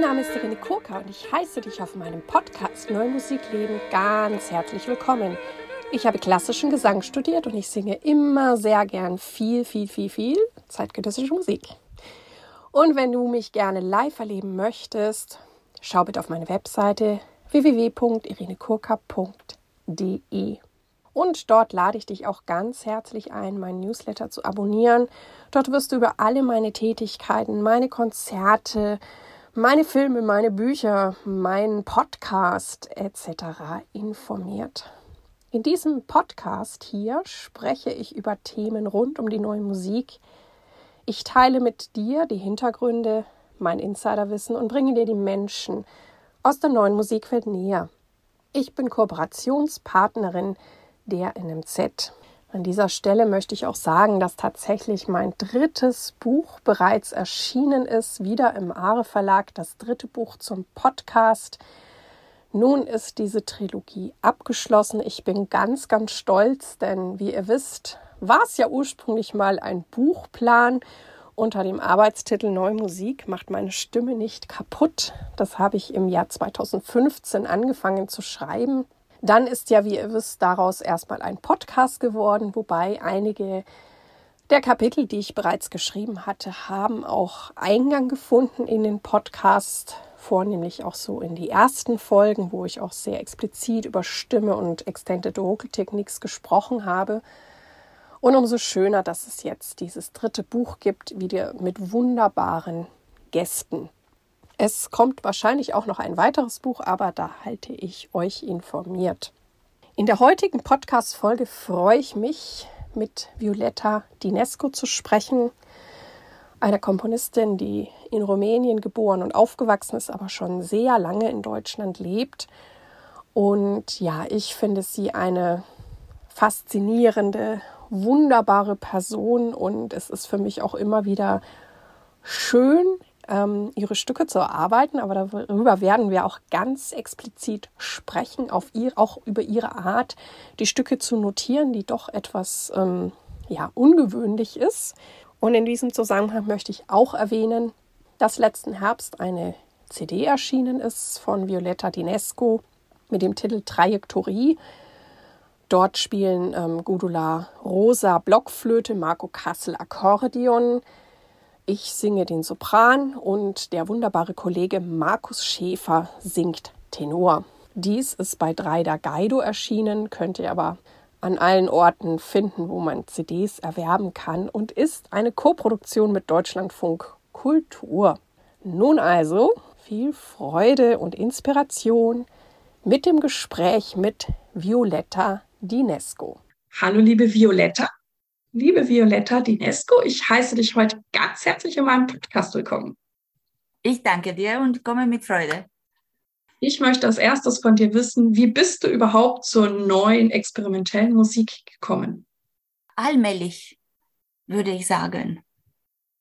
Mein Name ist Irene Kurka und ich heiße dich auf meinem Podcast Neue Musik leben ganz herzlich willkommen. Ich habe klassischen Gesang studiert und ich singe immer sehr gern viel, viel, viel, viel zeitgenössische Musik. Und wenn du mich gerne live erleben möchtest, schau bitte auf meine Webseite www.irenekurka.de. Und dort lade ich dich auch ganz herzlich ein, meinen Newsletter zu abonnieren. Dort wirst du über alle meine Tätigkeiten, meine Konzerte, meine Filme, meine Bücher, meinen Podcast etc. informiert. In diesem Podcast hier spreche ich über Themen rund um die neue Musik. Ich teile mit dir die Hintergründe, mein Insiderwissen und bringe dir die Menschen aus der neuen Musikwelt näher. Ich bin Kooperationspartnerin der NMZ. An dieser Stelle möchte ich auch sagen, dass tatsächlich mein drittes Buch bereits erschienen ist, wieder im Aare Verlag, das dritte Buch zum Podcast. Nun ist diese Trilogie abgeschlossen. Ich bin ganz, ganz stolz, denn wie ihr wisst, war es ja ursprünglich mal ein Buchplan unter dem Arbeitstitel Neue Musik macht meine Stimme nicht kaputt. Das habe ich im Jahr 2015 angefangen zu schreiben. Dann ist ja, wie ihr wisst, daraus erstmal ein Podcast geworden, wobei einige der Kapitel, die ich bereits geschrieben hatte, haben auch Eingang gefunden in den Podcast vornehmlich auch so in die ersten Folgen, wo ich auch sehr explizit über Stimme und Extended Vocal Techniques gesprochen habe. Und umso schöner, dass es jetzt dieses dritte Buch gibt, wieder mit wunderbaren Gästen. Es kommt wahrscheinlich auch noch ein weiteres Buch, aber da halte ich euch informiert. In der heutigen Podcast-Folge freue ich mich, mit Violetta Dinesco zu sprechen einer Komponistin, die in Rumänien geboren und aufgewachsen ist, aber schon sehr lange in Deutschland lebt. Und ja, ich finde sie eine faszinierende, wunderbare Person und es ist für mich auch immer wieder schön, ähm, ihre Stücke zu erarbeiten, aber darüber werden wir auch ganz explizit sprechen, auf ihr, auch über ihre Art, die Stücke zu notieren, die doch etwas ähm, ja, ungewöhnlich ist. Und in diesem Zusammenhang möchte ich auch erwähnen, dass letzten Herbst eine CD erschienen ist von Violetta Dinesco mit dem Titel Trajektorie. Dort spielen ähm, Gudula Rosa Blockflöte, Marco Kassel Akkordeon. Ich singe den Sopran und der wunderbare Kollege Markus Schäfer singt Tenor. Dies ist bei Dreider Gaido erschienen, könnt ihr aber an allen Orten finden, wo man CDs erwerben kann und ist eine Koproduktion mit Deutschlandfunk Kultur. Nun also viel Freude und Inspiration mit dem Gespräch mit Violetta Dinesco. Hallo liebe Violetta. Liebe Violetta Dinesco, ich heiße dich heute ganz herzlich in meinem Podcast willkommen. Ich danke dir und komme mit Freude. Ich möchte als erstes von dir wissen, wie bist du überhaupt zur neuen experimentellen Musik gekommen? Allmählich, würde ich sagen.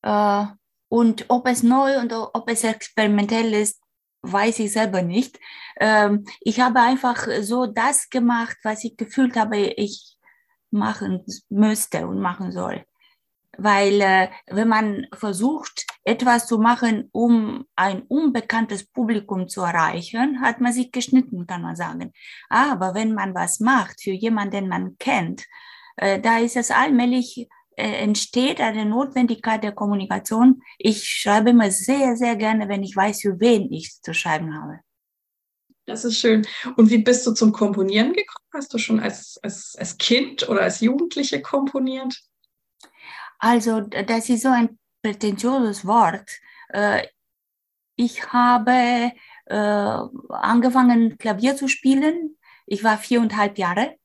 Äh, und ob es neu und ob es experimentell ist, weiß ich selber nicht. Ähm, ich habe einfach so das gemacht, was ich gefühlt habe, ich machen müsste und machen soll weil äh, wenn man versucht, etwas zu machen, um ein unbekanntes Publikum zu erreichen, hat man sich geschnitten, kann man sagen. Aber wenn man was macht für jemanden, den man kennt, äh, da ist es allmählich äh, entsteht eine Notwendigkeit der Kommunikation. Ich schreibe immer sehr, sehr gerne, wenn ich weiß, für wen ich zu schreiben habe. Das ist schön. Und wie bist du zum Komponieren gekommen? Hast du schon als, als, als Kind oder als Jugendliche komponiert? Also das ist so ein prätentiöses Wort. Äh, ich habe äh, angefangen, Klavier zu spielen. Ich war viereinhalb Jahre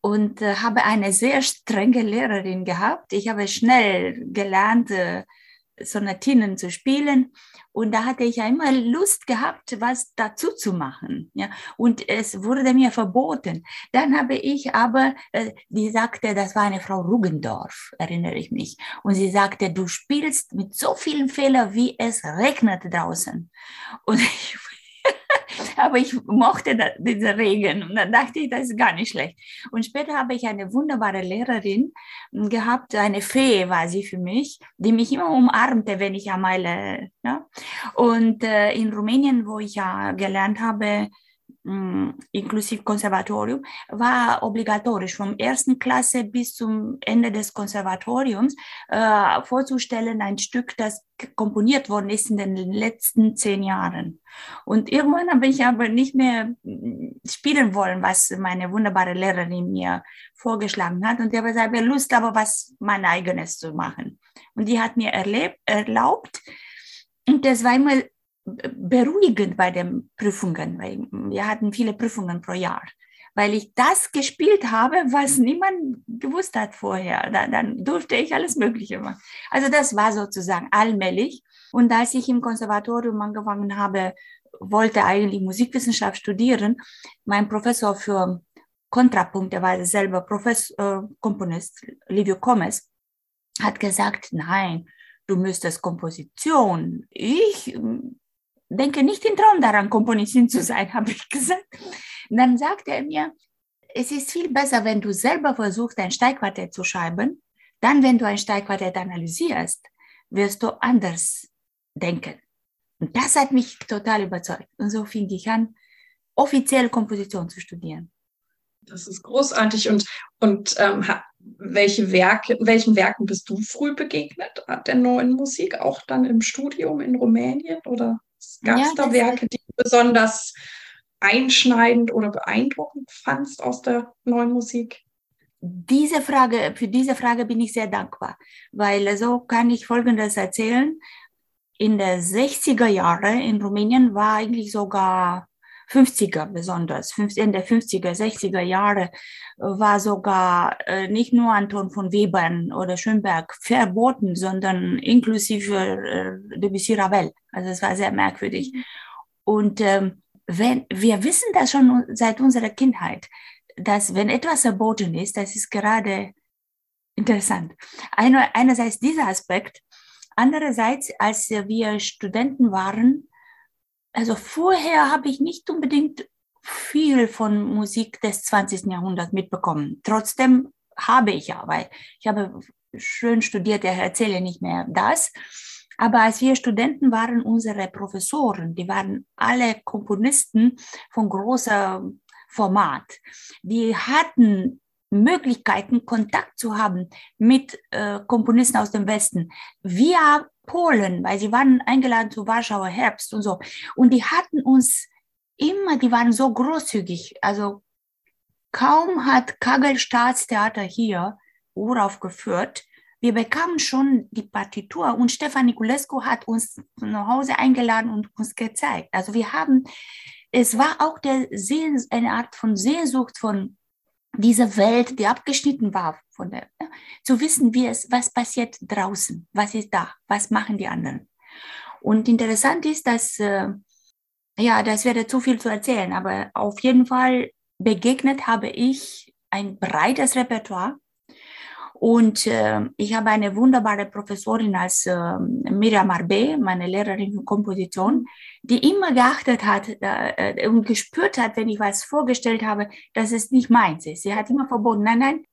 und äh, habe eine sehr strenge Lehrerin gehabt. Ich habe schnell gelernt, Sonatinen zu spielen. Und da hatte ich ja immer Lust gehabt, was dazu zu machen. Ja? Und es wurde mir verboten. Dann habe ich aber, äh, die sagte, das war eine Frau Rugendorf, erinnere ich mich. Und sie sagte, du spielst mit so vielen Fehlern, wie es regnet draußen. Und ich Aber ich mochte da, diese Regeln und dann dachte ich, das ist gar nicht schlecht. Und später habe ich eine wunderbare Lehrerin gehabt, eine Fee war sie für mich, die mich immer umarmte, wenn ich einmal, äh, ja. Und äh, in Rumänien, wo ich ja gelernt habe, inklusive Konservatorium, war obligatorisch vom ersten Klasse bis zum Ende des Konservatoriums äh, vorzustellen, ein Stück, das komponiert worden ist in den letzten zehn Jahren. Und irgendwann habe ich aber nicht mehr mm, spielen wollen, was meine wunderbare Lehrerin mir vorgeschlagen hat. Und ich habe gesagt, Lust, aber was mein eigenes zu machen. Und die hat mir erlebt, erlaubt, und das war immer beruhigend bei den Prüfungen, weil wir hatten viele Prüfungen pro Jahr, weil ich das gespielt habe, was niemand gewusst hat vorher. Da, dann durfte ich alles Mögliche machen. Also das war sozusagen allmählich. Und als ich im Konservatorium angefangen habe, wollte eigentlich Musikwissenschaft studieren, mein Professor für Kontrapunkt, der war selber Professor, äh, Komponist, Livio Comes, hat gesagt, nein, du müsstest Komposition. Ich denke nicht im Traum daran, Komponistin zu sein, habe ich gesagt. Dann sagte er mir, es ist viel besser, wenn du selber versuchst, ein Steigquartett zu schreiben. Dann, wenn du ein Steigquartett analysierst, wirst du anders denken. Und das hat mich total überzeugt. Und so fing ich an, offiziell Komposition zu studieren. Das ist großartig. Und, und ähm, welche Werke, welchen Werken bist du früh begegnet der neuen Musik? Auch dann im Studium in Rumänien oder? Gab es ja, da Werke, die du besonders einschneidend oder beeindruckend fandst aus der neuen Musik? Diese Frage, für diese Frage bin ich sehr dankbar, weil so kann ich Folgendes erzählen. In den 60er Jahren in Rumänien war eigentlich sogar 50er besonders, in der 50er, 60er Jahre war sogar äh, nicht nur Anton von Webern oder Schönberg verboten, sondern inklusive äh, Debussy Ravel. Also es war sehr merkwürdig. Mhm. Und ähm, wenn, wir wissen das schon seit unserer Kindheit, dass wenn etwas verboten ist, das ist gerade interessant. Einer, einerseits dieser Aspekt, andererseits, als wir Studenten waren, also vorher habe ich nicht unbedingt viel von Musik des 20. Jahrhunderts mitbekommen. Trotzdem habe ich ja, weil ich habe schön studiert, ich erzähle nicht mehr das. Aber als wir Studenten waren, unsere Professoren, die waren alle Komponisten von großer Format. Die hatten Möglichkeiten, Kontakt zu haben mit äh, Komponisten aus dem Westen. via Polen, weil sie waren eingeladen zu Warschauer Herbst und so. Und die hatten uns immer, die waren so großzügig. Also kaum hat Kagel Staatstheater hier uraufgeführt, wir bekamen schon die Partitur und Stefan Niculescu hat uns nach Hause eingeladen und uns gezeigt. Also wir haben, es war auch der Sehn, eine Art von Sehnsucht von dieser Welt, die abgeschnitten war von der, zu wissen, wie es, was passiert draußen, was ist da, was machen die anderen. Und interessant ist, dass, äh, ja, das wäre zu viel zu erzählen, aber auf jeden Fall begegnet habe ich ein breites Repertoire und äh, ich habe eine wunderbare Professorin als äh, Miriam Arbe, meine Lehrerin für Komposition, die immer geachtet hat äh, und gespürt hat, wenn ich was vorgestellt habe, dass es nicht meins ist. Sie hat immer verboten, nein, nein,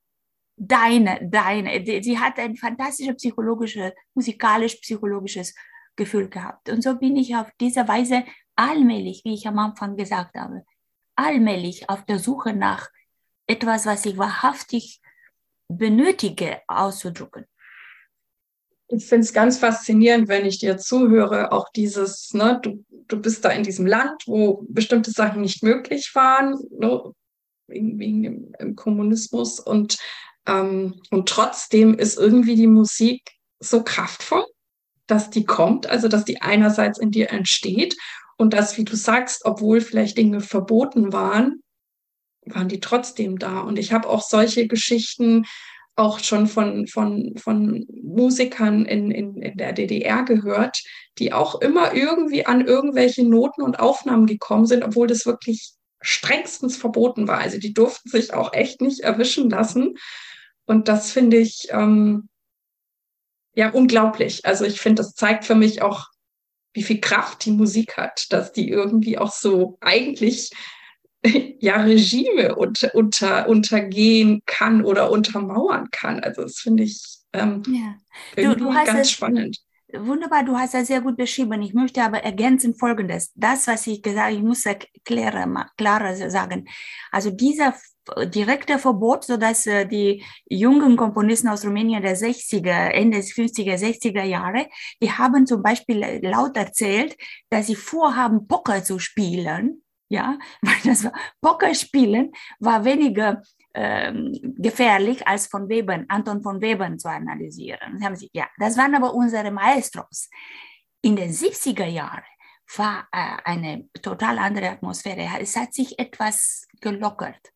deine, deine. Sie hat ein fantastisches psychologisches, musikalisch-psychologisches Gefühl gehabt. Und so bin ich auf diese Weise allmählich, wie ich am Anfang gesagt habe, allmählich auf der Suche nach etwas, was ich wahrhaftig benötige, auszudrücken. Ich finde es ganz faszinierend, wenn ich dir zuhöre, auch dieses, ne, du, du bist da in diesem Land, wo bestimmte Sachen nicht möglich waren, ne, wegen, dem, dem Kommunismus und, ähm, und trotzdem ist irgendwie die Musik so kraftvoll, dass die kommt, also dass die einerseits in dir entsteht und dass, wie du sagst, obwohl vielleicht Dinge verboten waren, waren die trotzdem da. Und ich habe auch solche Geschichten auch schon von, von, von Musikern in, in, in der DDR gehört, die auch immer irgendwie an irgendwelche Noten und Aufnahmen gekommen sind, obwohl das wirklich strengstens verboten war. Also die durften sich auch echt nicht erwischen lassen. Und das finde ich ähm, ja unglaublich. Also ich finde, das zeigt für mich auch wie viel Kraft die Musik hat, dass die irgendwie auch so eigentlich ja Regime unter, unter, untergehen kann oder untermauern kann. Also das finde ich ähm, ja. du, du ganz es, spannend. Wunderbar, du hast das sehr gut beschrieben. Ich möchte aber ergänzen Folgendes. Das, was ich gesagt habe, ich muss klarer, klarer sagen. Also dieser direkte Verbot, sodass äh, die jungen Komponisten aus Rumänien der 60er, Ende des 50er, 60er Jahre, die haben zum Beispiel laut erzählt, dass sie vorhaben, Poker zu spielen. Ja, weil das war, Poker spielen war weniger ähm, gefährlich als von Webern, Anton von Webern zu analysieren. haben sie, ja, das waren aber unsere Maestros. In den 70er Jahren war äh, eine total andere Atmosphäre. Es hat sich etwas gelockert.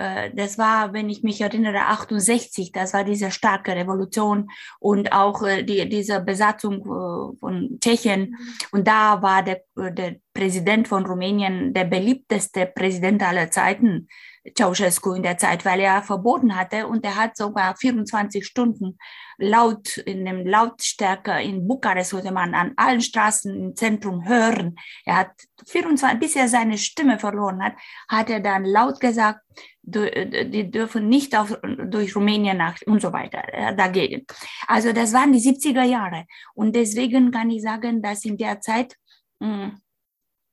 Äh, das war, wenn ich mich erinnere, 68, das war diese starke Revolution und auch äh, die, diese Besatzung äh, von Tschechien. Und da war der, der Präsident von Rumänien der beliebteste Präsident aller Zeiten. Ceausescu in der Zeit, weil er verboten hatte und er hat sogar 24 Stunden laut in dem Lautstärke in Bukarest konnte man an allen Straßen im Zentrum hören. Er hat 24, bis er seine Stimme verloren hat, hat er dann laut gesagt, die dürfen nicht auf, durch Rumänien nach und so weiter dagegen. Also das waren die 70er Jahre und deswegen kann ich sagen, dass in der Zeit mh, hm,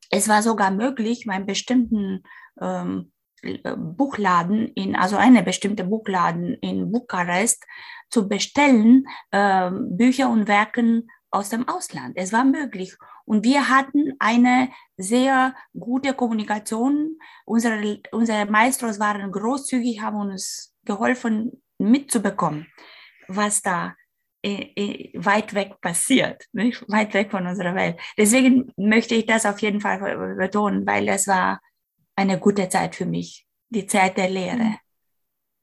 es war sogar möglich, bei bestimmten ähm, äh, Buchladen in, also eine bestimmte Buchladen in Bukarest zu bestellen, äh, Bücher und Werken aus dem Ausland. Es war möglich. Und wir hatten eine sehr gute Kommunikation. Unsere, unsere Maestros waren großzügig, haben uns geholfen, mitzubekommen, was da äh, äh, weit weg passiert, nicht? weit weg von unserer Welt. Deswegen möchte ich das auf jeden Fall betonen, weil es war eine gute Zeit für mich, die Zeit der Lehre.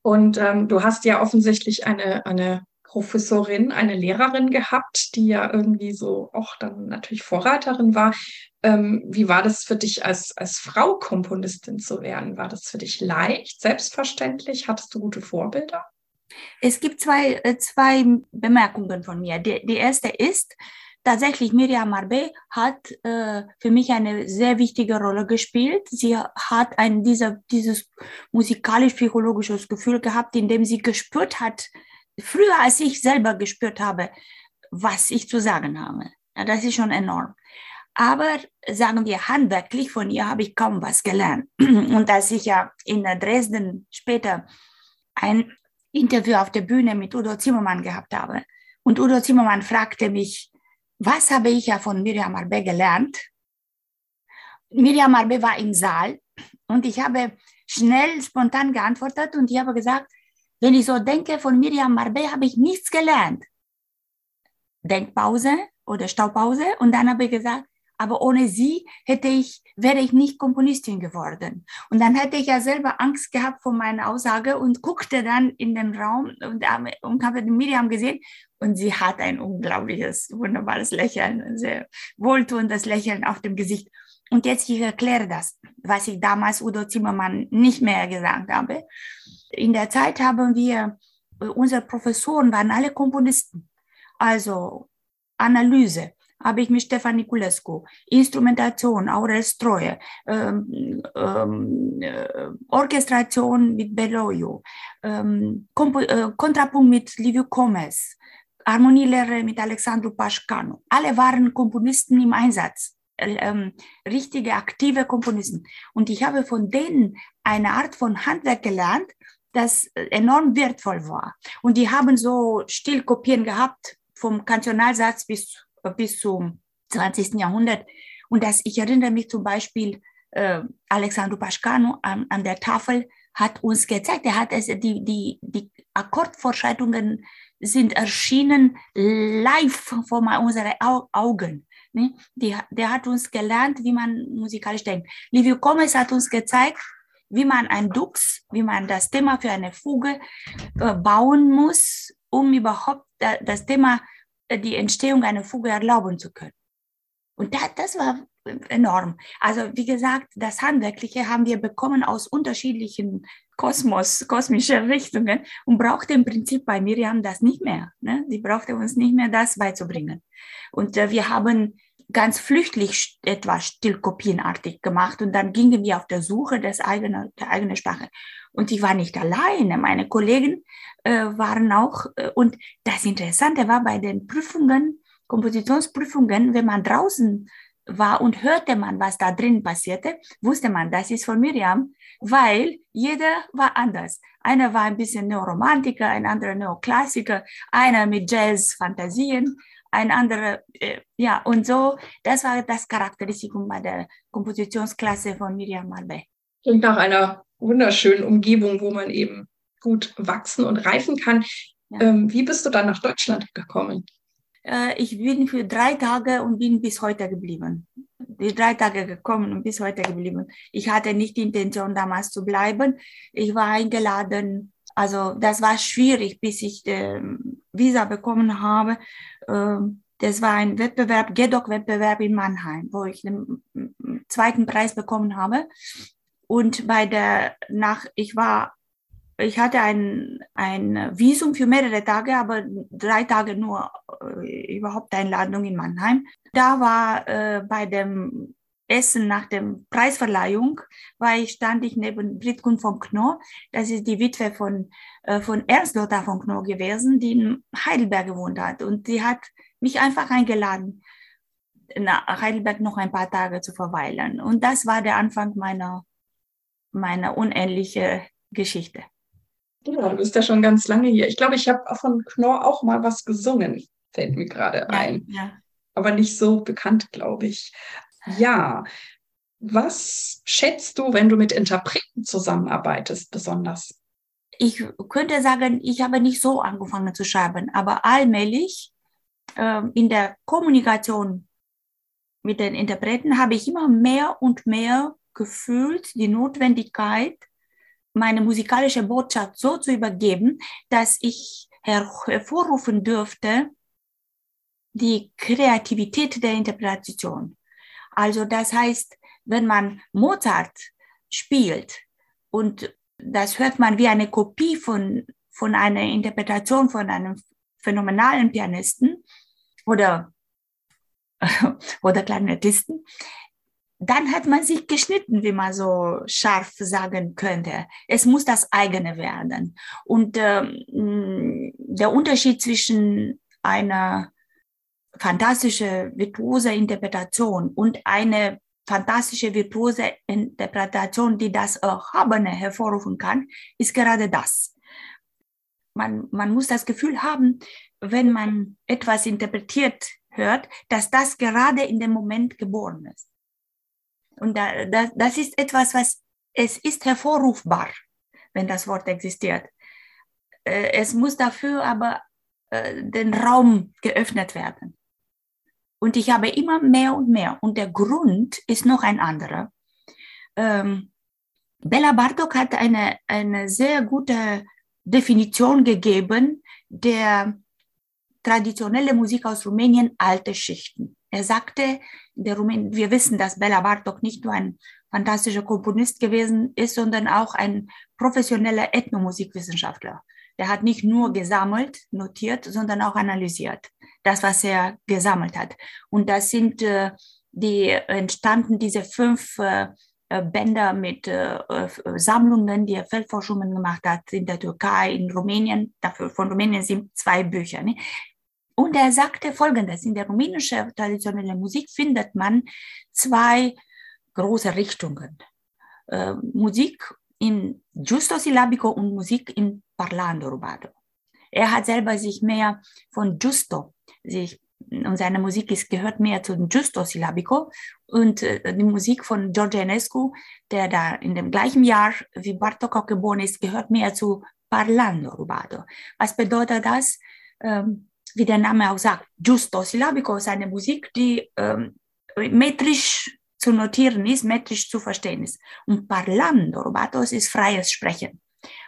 Und ähm, du hast ja offensichtlich eine, eine Professorin, eine Lehrerin gehabt, die ja irgendwie so auch dann natürlich Vorreiterin war. Ähm, wie war das für dich als, als Frau Komponistin zu werden? War das für dich leicht, selbstverständlich? Hattest du gute Vorbilder? Es gibt zwei, äh, zwei Bemerkungen von mir. Die, die erste ist, tatsächlich Miriam Marbe hat äh, für mich eine sehr wichtige Rolle gespielt. Sie hat ein dieser, dieses musikalisch-psychologisches Gefühl gehabt, in dem sie gespürt hat, früher als ich selber gespürt habe, was ich zu sagen habe. Ja, das ist schon enorm. Aber sagen wir handwerklich, von ihr habe ich kaum was gelernt. Und als ich ja in Dresden später ein Interview auf der Bühne mit Udo Zimmermann gehabt habe und Udo Zimmermann fragte mich, was habe ich ja von Miriam Arbe gelernt? Miriam Arbe war im Saal und ich habe schnell, spontan geantwortet und ich habe gesagt, wenn ich so denke, von Miriam Marbe habe ich nichts gelernt. Denkpause oder Staupause und dann habe ich gesagt, aber ohne sie hätte ich, wäre ich nicht Komponistin geworden. Und dann hätte ich ja selber Angst gehabt vor meiner Aussage und guckte dann in den Raum und, und habe Miriam gesehen und sie hat ein unglaubliches, wunderbares Lächeln, ein sehr wohltuendes Lächeln auf dem Gesicht. Und jetzt ich erkläre das, was ich damals Udo Zimmermann nicht mehr gesagt habe. In der Zeit haben wir, unsere Professoren waren alle Komponisten. Also Analyse, habe ich mit Stefan Niculescu, Instrumentation, Aurel Stroye, ähm, ähm, äh, Orchestration mit Beloyo, ähm, äh, Kontrapunkt mit Livio Gomez, Harmonielehre mit Alexandru Paschkanu. Alle waren Komponisten im Einsatz, äh, ähm, richtige, aktive Komponisten. Und ich habe von denen eine Art von Handwerk gelernt, das enorm wertvoll war. Und die haben so Stilkopien gehabt, vom Kantonalsatz bis bis zum 20. Jahrhundert. Und das, ich erinnere mich zum Beispiel, äh, Alexandru Paschkanu an, an der Tafel hat uns gezeigt, er hat es, die, die, die Akkordvorschreitungen sind erschienen live vor unseren Augen. Ne? Die, der hat uns gelernt, wie man musikalisch denkt. Livio Gomez hat uns gezeigt, wie man ein Dux, wie man das Thema für eine Fuge äh, bauen muss, um überhaupt das Thema äh, die Entstehung einer Fuge erlauben zu können. Und das, das war enorm. Also wie gesagt, das Handwerkliche haben wir bekommen aus unterschiedlichen Kosmos, kosmische Richtungen und brauchte im Prinzip bei Miriam das nicht mehr. Ne? Die brauchte uns nicht mehr das beizubringen. Und äh, wir haben ganz flüchtlich etwas stillkopienartig gemacht und dann gingen wir auf der Suche des eigenen, der eigenen Sprache. Und ich war nicht alleine, meine Kollegen äh, waren auch, äh, und das Interessante war bei den Prüfungen, Kompositionsprüfungen, wenn man draußen war und hörte man, was da drin passierte, wusste man, das ist von Miriam, weil jeder war anders. Einer war ein bisschen Neoromantiker, ein anderer Neoklassiker, einer mit Jazz-Fantasien, ein anderer, äh, ja, und so, das war das Charakteristikum bei der Kompositionsklasse von Miriam Malbe. Klingt nach einer wunderschönen Umgebung, wo man eben gut wachsen und reifen kann. Ja. Ähm, wie bist du dann nach Deutschland gekommen? Äh, ich bin für drei Tage und bin bis heute geblieben. Die drei Tage gekommen und bis heute geblieben. Ich hatte nicht die Intention, damals zu bleiben. Ich war eingeladen. Also das war schwierig, bis ich äh, Visa bekommen habe. Ähm, das war ein Wettbewerb, GEDOC-Wettbewerb in Mannheim, wo ich den zweiten Preis bekommen habe. Und bei der, nach, ich war, ich hatte ein, ein Visum für mehrere Tage, aber drei Tage nur äh, überhaupt Einladung in Mannheim. Da war äh, bei dem Essen nach der Preisverleihung, weil stand ich neben Britkun von Knorr. Das ist die Witwe von, äh, von Ernst Lothar von Knorr gewesen, die in Heidelberg gewohnt hat. Und sie hat mich einfach eingeladen, nach Heidelberg noch ein paar Tage zu verweilen. Und das war der Anfang meiner, meiner unendlichen Geschichte. Ja, du bist ja schon ganz lange hier. Ich glaube, ich habe von Knorr auch mal was gesungen, fällt mir gerade ein. Ja, ja. Aber nicht so bekannt, glaube ich. Ja. Was schätzt du, wenn du mit Interpreten zusammenarbeitest, besonders? Ich könnte sagen, ich habe nicht so angefangen zu schreiben, aber allmählich äh, in der Kommunikation mit den Interpreten habe ich immer mehr und mehr gefühlt die Notwendigkeit, meine musikalische Botschaft so zu übergeben, dass ich hervorrufen dürfte die Kreativität der Interpretation. Also das heißt, wenn man Mozart spielt und das hört man wie eine Kopie von, von einer Interpretation von einem phänomenalen Pianisten oder, oder Klarinettisten, dann hat man sich geschnitten, wie man so scharf sagen könnte. Es muss das eigene werden. Und ähm, der Unterschied zwischen einer fantastische, virtuose Interpretation und eine fantastische, virtuose Interpretation, die das Erhabene hervorrufen kann, ist gerade das. Man, man muss das Gefühl haben, wenn man etwas interpretiert hört, dass das gerade in dem Moment geboren ist. Und da, das, das ist etwas, was es ist hervorrufbar, wenn das Wort existiert. Äh, es muss dafür aber äh, den Raum geöffnet werden. Und ich habe immer mehr und mehr. Und der Grund ist noch ein anderer. Ähm, Bella Bartok hat eine, eine sehr gute Definition gegeben der traditionelle Musik aus Rumänien, alte Schichten. Er sagte, der Rumän wir wissen, dass Bella Bartok nicht nur ein fantastischer Komponist gewesen ist, sondern auch ein professioneller Ethnomusikwissenschaftler. Der hat nicht nur gesammelt, notiert, sondern auch analysiert das, was er gesammelt hat. Und das sind äh, die entstanden diese fünf äh, äh Bänder mit äh, äh, Sammlungen, die er Feldforschungen gemacht hat in der Türkei, in Rumänien. Dafür von Rumänien sind zwei Bücher. Ne? Und er sagte Folgendes: In der rumänischen traditionellen Musik findet man zwei große Richtungen. Äh, Musik in Giusto Sillabico und Musik in Parlando Rubato. Er hat selber sich mehr von Giusto sich und seine Musik ist, gehört mehr zu Giusto Sillabico und äh, die Musik von George Enescu, der da in dem gleichen Jahr wie Bartok geboren ist, gehört mehr zu Parlando Rubato. Was bedeutet das? Ähm, wie der Name auch sagt, Giusto Sillabico ist eine Musik, die ähm, metrisch zu notieren ist, metrisch zu verstehen ist. Und Parlando Rubato ist freies Sprechen.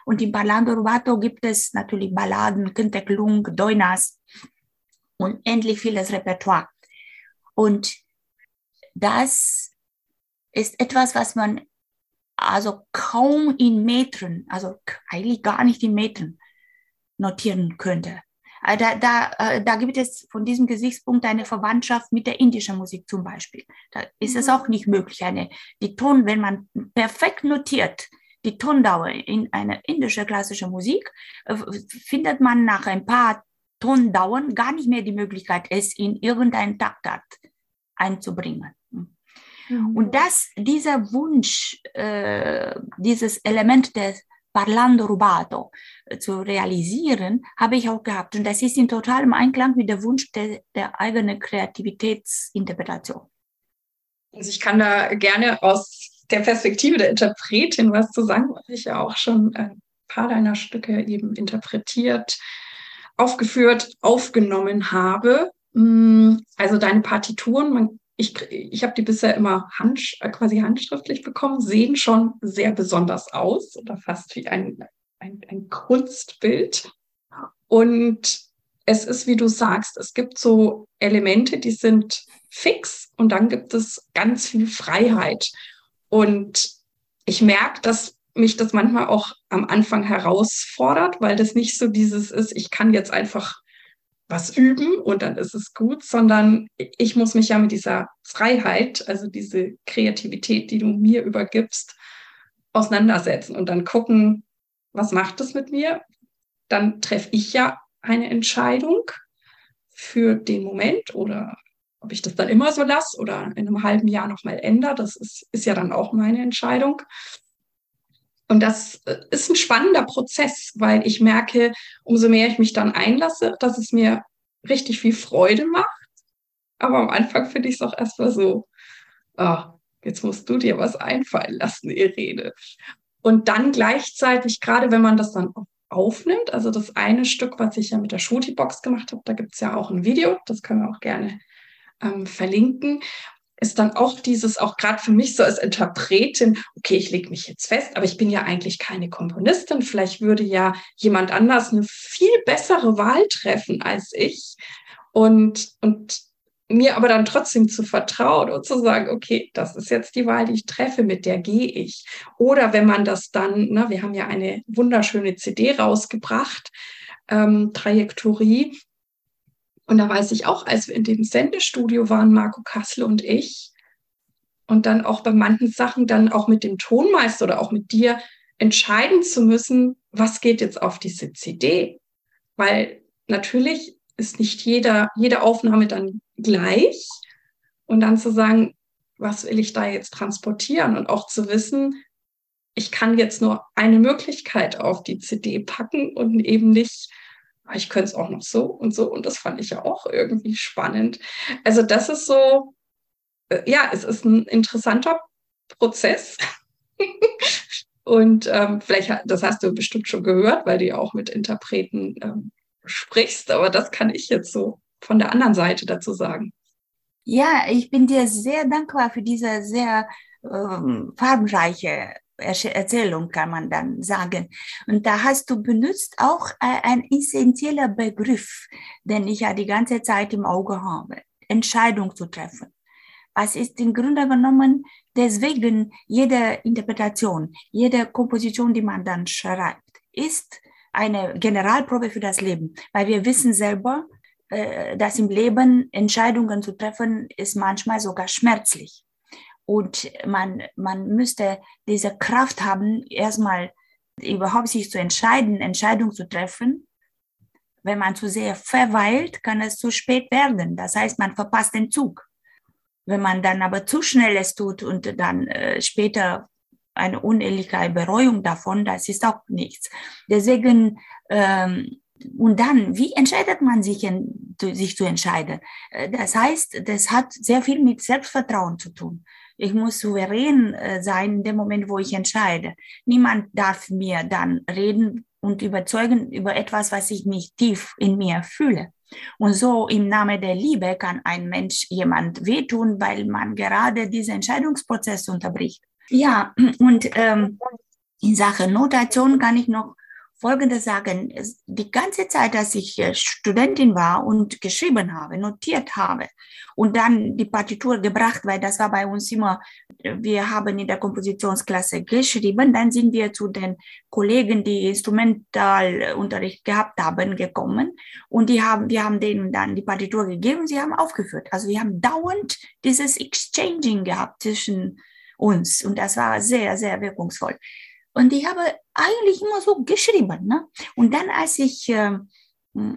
Und in Parlando Rubato gibt es natürlich Balladen, Kinteklung, Doinas, unendlich vieles Repertoire. Und das ist etwas, was man also kaum in Metern, also eigentlich gar nicht in Metern notieren könnte. Äh, da, da, äh, da gibt es von diesem Gesichtspunkt eine Verwandtschaft mit der indischen Musik zum Beispiel. Da ist es auch nicht möglich. Eine, die Ton, wenn man perfekt notiert, die Tondauer in einer indischen klassischen Musik, äh, findet man nach ein paar Tondauern gar nicht mehr die Möglichkeit, es in irgendeinen Taktart einzubringen. Mhm. Und das, dieser Wunsch, äh, dieses Element des Parlando rubato äh, zu realisieren, habe ich auch gehabt. Und das ist in totalem Einklang mit dem Wunsch der, der eigenen Kreativitätsinterpretation. Also ich kann da gerne aus der Perspektive der Interpretin was zu sagen, weil ich ja auch schon ein paar deiner Stücke eben interpretiert, aufgeführt, aufgenommen habe. Mm, also deine Partituren, man ich, ich habe die bisher immer hand, äh, quasi handschriftlich bekommen, sehen schon sehr besonders aus oder fast wie ein, ein, ein Kunstbild. Und es ist, wie du sagst, es gibt so Elemente, die sind fix und dann gibt es ganz viel Freiheit. Und ich merke, dass mich das manchmal auch am Anfang herausfordert, weil das nicht so dieses ist, ich kann jetzt einfach was üben und dann ist es gut, sondern ich muss mich ja mit dieser Freiheit, also diese Kreativität, die du mir übergibst, auseinandersetzen und dann gucken, was macht es mit mir? Dann treffe ich ja eine Entscheidung für den Moment oder ob ich das dann immer so lasse oder in einem halben Jahr nochmal ändere, das ist, ist ja dann auch meine Entscheidung. Und das äh, ist ein spannender Prozess, weil ich merke, umso mehr ich mich dann einlasse, dass es mir richtig viel Freude macht. Aber am Anfang finde ich es auch erstmal so, oh, jetzt musst du dir was einfallen lassen, Irene. Und dann gleichzeitig, gerade wenn man das dann aufnimmt, also das eine Stück, was ich ja mit der Shooty-Box gemacht habe, da gibt es ja auch ein Video, das können wir auch gerne ähm, verlinken ist dann auch dieses, auch gerade für mich so als Interpretin, okay, ich lege mich jetzt fest, aber ich bin ja eigentlich keine Komponistin. Vielleicht würde ja jemand anders eine viel bessere Wahl treffen als ich. Und, und mir aber dann trotzdem zu vertrauen und zu sagen, okay, das ist jetzt die Wahl, die ich treffe, mit der gehe ich. Oder wenn man das dann, ne, wir haben ja eine wunderschöne CD rausgebracht, ähm, Trajektorie, und da weiß ich auch, als wir in dem Sendestudio waren, Marco Kassel und ich, und dann auch bei manchen Sachen dann auch mit dem Tonmeister oder auch mit dir entscheiden zu müssen, was geht jetzt auf diese CD. Weil natürlich ist nicht jeder, jede Aufnahme dann gleich. Und dann zu sagen, was will ich da jetzt transportieren? Und auch zu wissen, ich kann jetzt nur eine Möglichkeit auf die CD packen und eben nicht ich könnte es auch noch so und so. Und das fand ich ja auch irgendwie spannend. Also das ist so, äh, ja, es ist ein interessanter Prozess. und ähm, vielleicht, das hast du bestimmt schon gehört, weil du ja auch mit Interpreten ähm, sprichst. Aber das kann ich jetzt so von der anderen Seite dazu sagen. Ja, ich bin dir sehr dankbar für diese sehr ähm, farbenreiche Erzählung, kann man dann sagen. Und da hast du benutzt auch äh, ein essentieller Begriff, den ich ja die ganze Zeit im Auge habe. Entscheidung zu treffen. Was ist im Grunde genommen deswegen jede Interpretation, jede Komposition, die man dann schreibt, ist eine Generalprobe für das Leben, weil wir wissen selber, äh, dass im Leben Entscheidungen zu treffen ist manchmal sogar schmerzlich. Und man, man müsste diese Kraft haben, erstmal überhaupt sich zu entscheiden, Entscheidungen zu treffen. Wenn man zu sehr verweilt, kann es zu spät werden. Das heißt, man verpasst den Zug. Wenn man dann aber zu schnell es tut und dann äh, später eine unehrliche Bereuung davon, das ist auch nichts. Deswegen, ähm, und dann, wie entscheidet man sich, in, sich zu entscheiden? Äh, das heißt, das hat sehr viel mit Selbstvertrauen zu tun. Ich muss souverän äh, sein in dem Moment, wo ich entscheide. Niemand darf mir dann reden und überzeugen über etwas, was ich nicht tief in mir fühle. Und so im Namen der Liebe kann ein Mensch jemand wehtun, weil man gerade diesen Entscheidungsprozess unterbricht. Ja, und ähm, in Sachen Notation kann ich noch Folgendes sagen. Die ganze Zeit, dass ich äh, Studentin war und geschrieben habe, notiert habe und dann die Partitur gebracht, weil das war bei uns immer, wir haben in der Kompositionsklasse geschrieben, dann sind wir zu den Kollegen, die Instrumentalunterricht gehabt haben, gekommen und die haben, wir haben denen dann die Partitur gegeben sie haben aufgeführt. Also wir haben dauernd dieses Exchanging gehabt zwischen uns und das war sehr, sehr wirkungsvoll. Und ich habe eigentlich immer so geschrieben. Ne? Und dann, als ich, äh,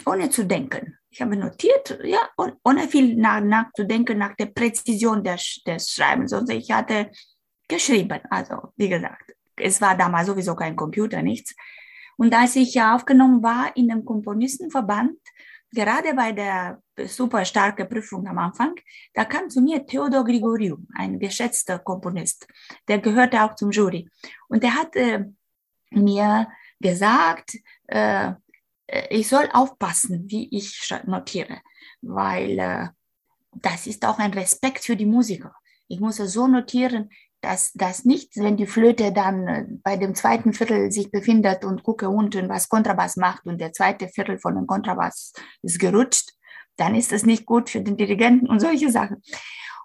ohne zu denken, ich habe notiert, ja, ohne viel nach, nachzudenken nach der Präzision des, des Schreibens. Und ich hatte geschrieben, also wie gesagt, es war damals sowieso kein Computer, nichts. Und als ich aufgenommen war in dem Komponistenverband, gerade bei der super starken Prüfung am Anfang, da kam zu mir Theodor Grigoriou, ein geschätzter Komponist, der gehörte auch zum Jury. Und der hat äh, mir gesagt, äh, ich soll aufpassen, wie ich notiere, weil äh, das ist auch ein Respekt für die Musiker. Ich muss es so notieren, dass das nicht, wenn die Flöte dann äh, bei dem zweiten Viertel sich befindet und gucke unten, was Kontrabass macht und der zweite Viertel von dem Kontrabass ist gerutscht, dann ist das nicht gut für den Dirigenten und solche Sachen.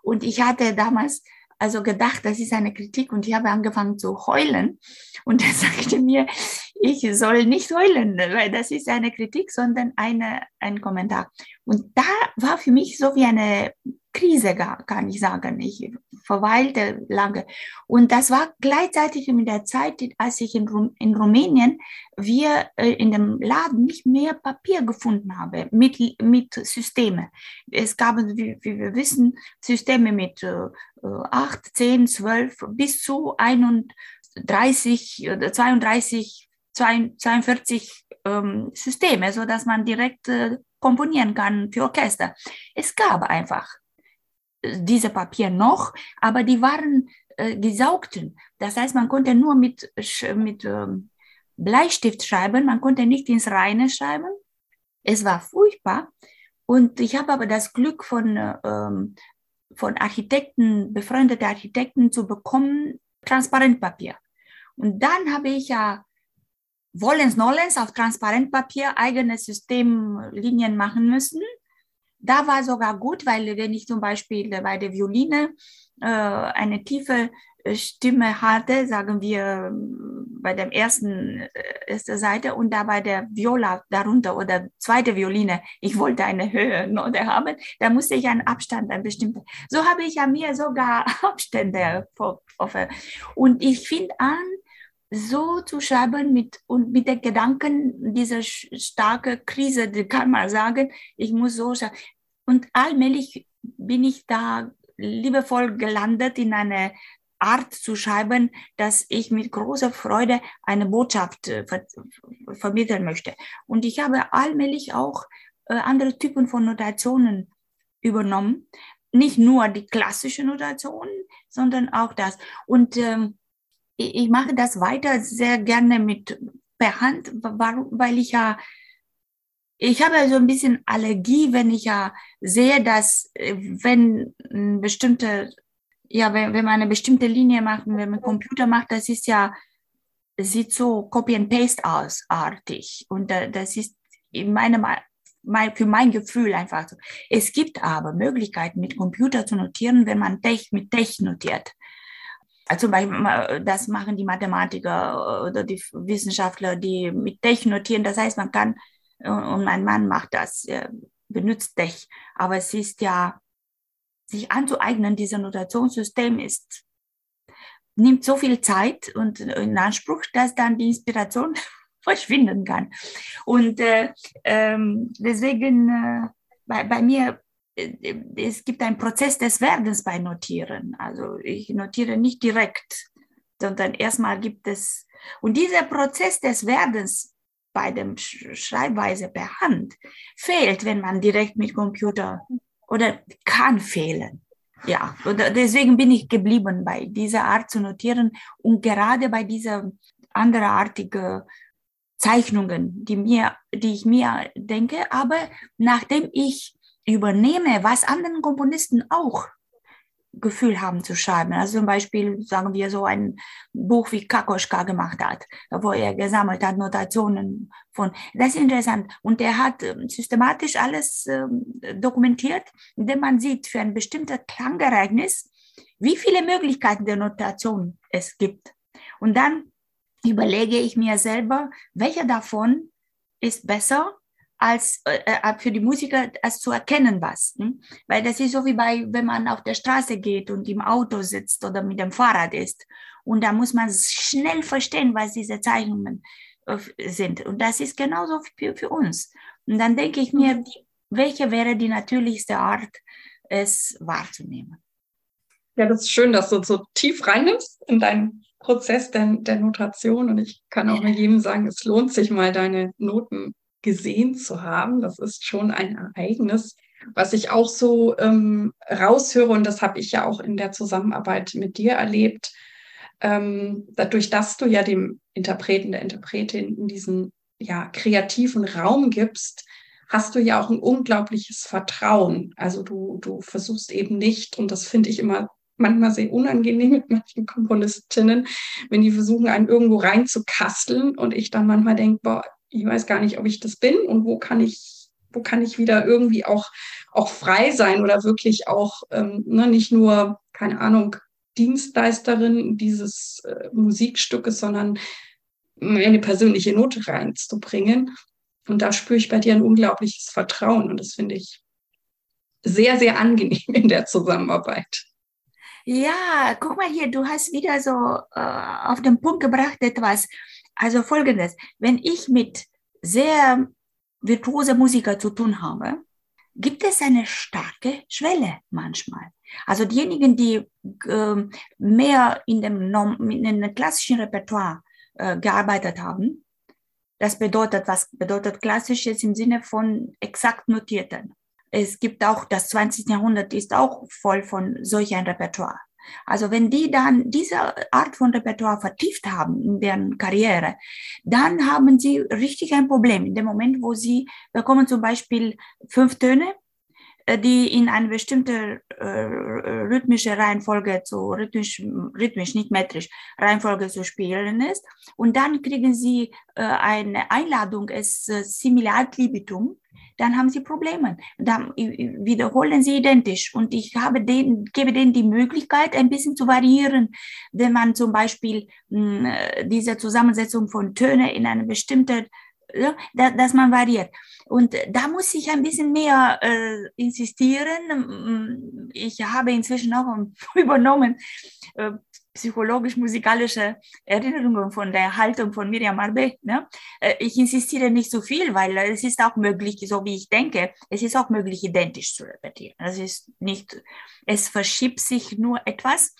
Und ich hatte damals also gedacht, das ist eine Kritik und ich habe angefangen zu heulen und er sagte mir, ich soll nicht heulen, weil das ist eine Kritik, sondern eine, ein Kommentar. Und da war für mich so wie eine Krise, kann ich sagen. Ich verweilte lange. Und das war gleichzeitig mit der Zeit, als ich in, Rum in Rumänien, wir äh, in dem Laden nicht mehr Papier gefunden haben mit, mit Systeme. Es gab, wie, wie wir wissen, Systeme mit äh, 8, 10, 12 bis zu 31 oder 32, 42 ähm, Systeme, so dass man direkt äh, komponieren kann für Orchester. Es gab einfach diese Papier noch, aber die waren äh, gesaugten. Das heißt, man konnte nur mit, mit ähm, Bleistift schreiben, man konnte nicht ins Reine schreiben. Es war furchtbar. Und ich habe aber das Glück von, ähm, von Architekten, befreundete Architekten zu bekommen, Transparentpapier. Und dann habe ich ja wollens nollens auf Transparentpapier eigene Systemlinien machen müssen da war sogar gut, weil wenn ich zum Beispiel bei der Violine äh, eine tiefe äh, Stimme hatte, sagen wir bei der ersten äh, erste Seite und da bei der Viola darunter oder zweite Violine, ich wollte eine Höhe Note haben, da musste ich einen Abstand, ein bestimmter. So habe ich ja mir sogar Abstände und ich finde an, so zu schreiben mit, und mit den Gedanken dieser starke Krise, die kann man sagen, ich muss so schreiben. Und allmählich bin ich da liebevoll gelandet in eine Art zu schreiben, dass ich mit großer Freude eine Botschaft äh, ver vermitteln möchte. Und ich habe allmählich auch äh, andere Typen von Notationen übernommen. Nicht nur die klassische Notation, sondern auch das. Und ähm, ich mache das weiter sehr gerne mit per Hand, weil ich ja ich habe so ein bisschen Allergie, wenn ich ja sehe, dass äh, wenn bestimmte, ja, wenn, wenn man eine bestimmte Linie macht, wenn man Computer macht, das ist ja, sieht so Copy and Paste aus, artig. Und das ist in meinem, mein, für mein Gefühl einfach so. Es gibt aber Möglichkeiten, mit Computer zu notieren, wenn man Tech mit Tech notiert. Also zum Beispiel, das machen die Mathematiker oder die Wissenschaftler, die mit Tech notieren. Das heißt, man kann und mein Mann macht das, benutzt dich. Aber es ist ja, sich anzueignen, dieses Notationssystem ist, nimmt so viel Zeit und in Anspruch, dass dann die Inspiration verschwinden kann. Und äh, ähm, deswegen äh, bei, bei mir, äh, es gibt einen Prozess des Werdens bei Notieren. Also ich notiere nicht direkt, sondern erstmal gibt es, und dieser Prozess des Werdens bei dem Schreibweise per Hand fehlt, wenn man direkt mit Computer oder kann fehlen. Ja, und deswegen bin ich geblieben bei dieser Art zu notieren und gerade bei dieser anderartigen Zeichnungen, die mir, die ich mir denke, aber nachdem ich übernehme, was anderen Komponisten auch Gefühl haben zu schreiben. Also zum Beispiel, sagen wir so ein Buch wie Kakoschka gemacht hat, wo er gesammelt hat Notationen von. Das ist interessant. Und er hat ähm, systematisch alles ähm, dokumentiert, indem man sieht für ein bestimmtes Klangereignis, wie viele Möglichkeiten der Notation es gibt. Und dann überlege ich mir selber, welcher davon ist besser als äh, äh, für die Musiker als zu erkennen was. Hm? Weil das ist so wie bei, wenn man auf der Straße geht und im Auto sitzt oder mit dem Fahrrad ist. Und da muss man schnell verstehen, was diese Zeichnungen äh, sind. Und das ist genauso für, für uns. Und dann denke ich mir, mhm. die, welche wäre die natürlichste Art, es wahrzunehmen? Ja, das ist schön, dass du so tief reinnimmst in deinen Prozess der, der Notation. Und ich kann auch mit jedem sagen, es lohnt sich mal, deine Noten gesehen zu haben. Das ist schon ein Ereignis, was ich auch so ähm, raushöre. Und das habe ich ja auch in der Zusammenarbeit mit dir erlebt. Ähm, dadurch, dass du ja dem Interpreten, der Interpretin in diesen ja, kreativen Raum gibst, hast du ja auch ein unglaubliches Vertrauen. Also du, du versuchst eben nicht, und das finde ich immer manchmal sehr unangenehm mit manchen Komponistinnen, wenn die versuchen, einen irgendwo reinzukasteln und ich dann manchmal denke, boah, ich weiß gar nicht, ob ich das bin und wo kann ich, wo kann ich wieder irgendwie auch, auch frei sein oder wirklich auch ähm, ne, nicht nur, keine Ahnung, Dienstleisterin dieses äh, Musikstückes, sondern meine persönliche Note reinzubringen. Und da spüre ich bei dir ein unglaubliches Vertrauen und das finde ich sehr, sehr angenehm in der Zusammenarbeit. Ja, guck mal hier, du hast wieder so äh, auf den Punkt gebracht etwas. Also folgendes, wenn ich mit sehr virtuose Musiker zu tun habe, gibt es eine starke Schwelle manchmal. Also diejenigen, die äh, mehr in dem, in dem klassischen Repertoire äh, gearbeitet haben, das bedeutet, was bedeutet klassisches im Sinne von exakt notierten es gibt auch, das 20. Jahrhundert ist auch voll von solch ein Repertoire. Also wenn die dann diese Art von Repertoire vertieft haben in deren Karriere, dann haben sie richtig ein Problem. In dem Moment, wo sie bekommen zum Beispiel fünf Töne, äh, die in eine bestimmte äh, rhythmische Reihenfolge zu rhythmisch, rhythmisch, nicht metrisch, Reihenfolge zu spielen ist. Und dann kriegen sie äh, eine Einladung, es äh, similar libitum dann haben sie Probleme. Dann wiederholen sie identisch. Und ich habe den, gebe denen die Möglichkeit, ein bisschen zu variieren, wenn man zum Beispiel mh, hm, diese Zusammensetzung von Tönen in eine bestimmte ja, dass man variiert. Und da muss ich ein bisschen mehr äh, insistieren. Ich habe inzwischen auch übernommen äh, psychologisch-musikalische Erinnerungen von der Haltung von Miriam Arbe. Ne? Äh, ich insistiere nicht so viel, weil es ist auch möglich, so wie ich denke, es ist auch möglich, identisch zu repetieren. Es ist nicht, es verschiebt sich nur etwas,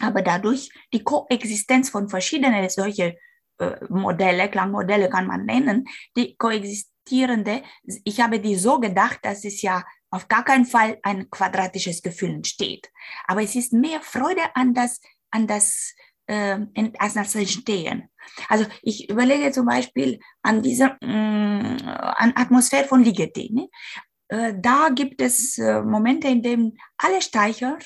aber dadurch die Koexistenz von verschiedenen solche äh, Modelle, Klangmodelle kann man nennen, die koexistierende, ich habe die so gedacht, dass es ja auf gar keinen Fall ein quadratisches Gefühl entsteht. Aber es ist mehr Freude an das an das, äh, an das Entstehen. Also ich überlege zum Beispiel an diese mh, mm, an Atmosphäre von Ligeti. Ne? Äh, da gibt es äh, Momente, in denen alle Streicher,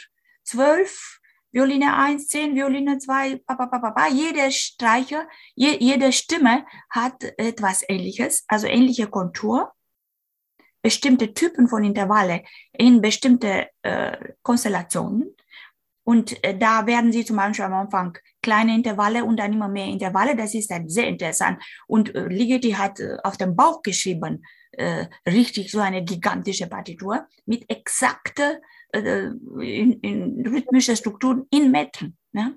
zwölf, Violine 1, 10, Violine 2, pa, jede Streicher, je, jede Stimme hat etwas Ähnliches, also ähnliche Kontur, bestimmte Typen von Intervalle in bestimmte äh, Konstellationen. Und äh, da werden sie zum Beispiel am Anfang kleine Intervalle und dann immer mehr Intervalle. Das ist dann sehr interessant. Und äh, Ligeti hat äh, auf dem Bauch geschrieben, äh, richtig so eine gigantische Partitur mit exakter äh, in, in rhythmischer Struktur in Metern. Ne?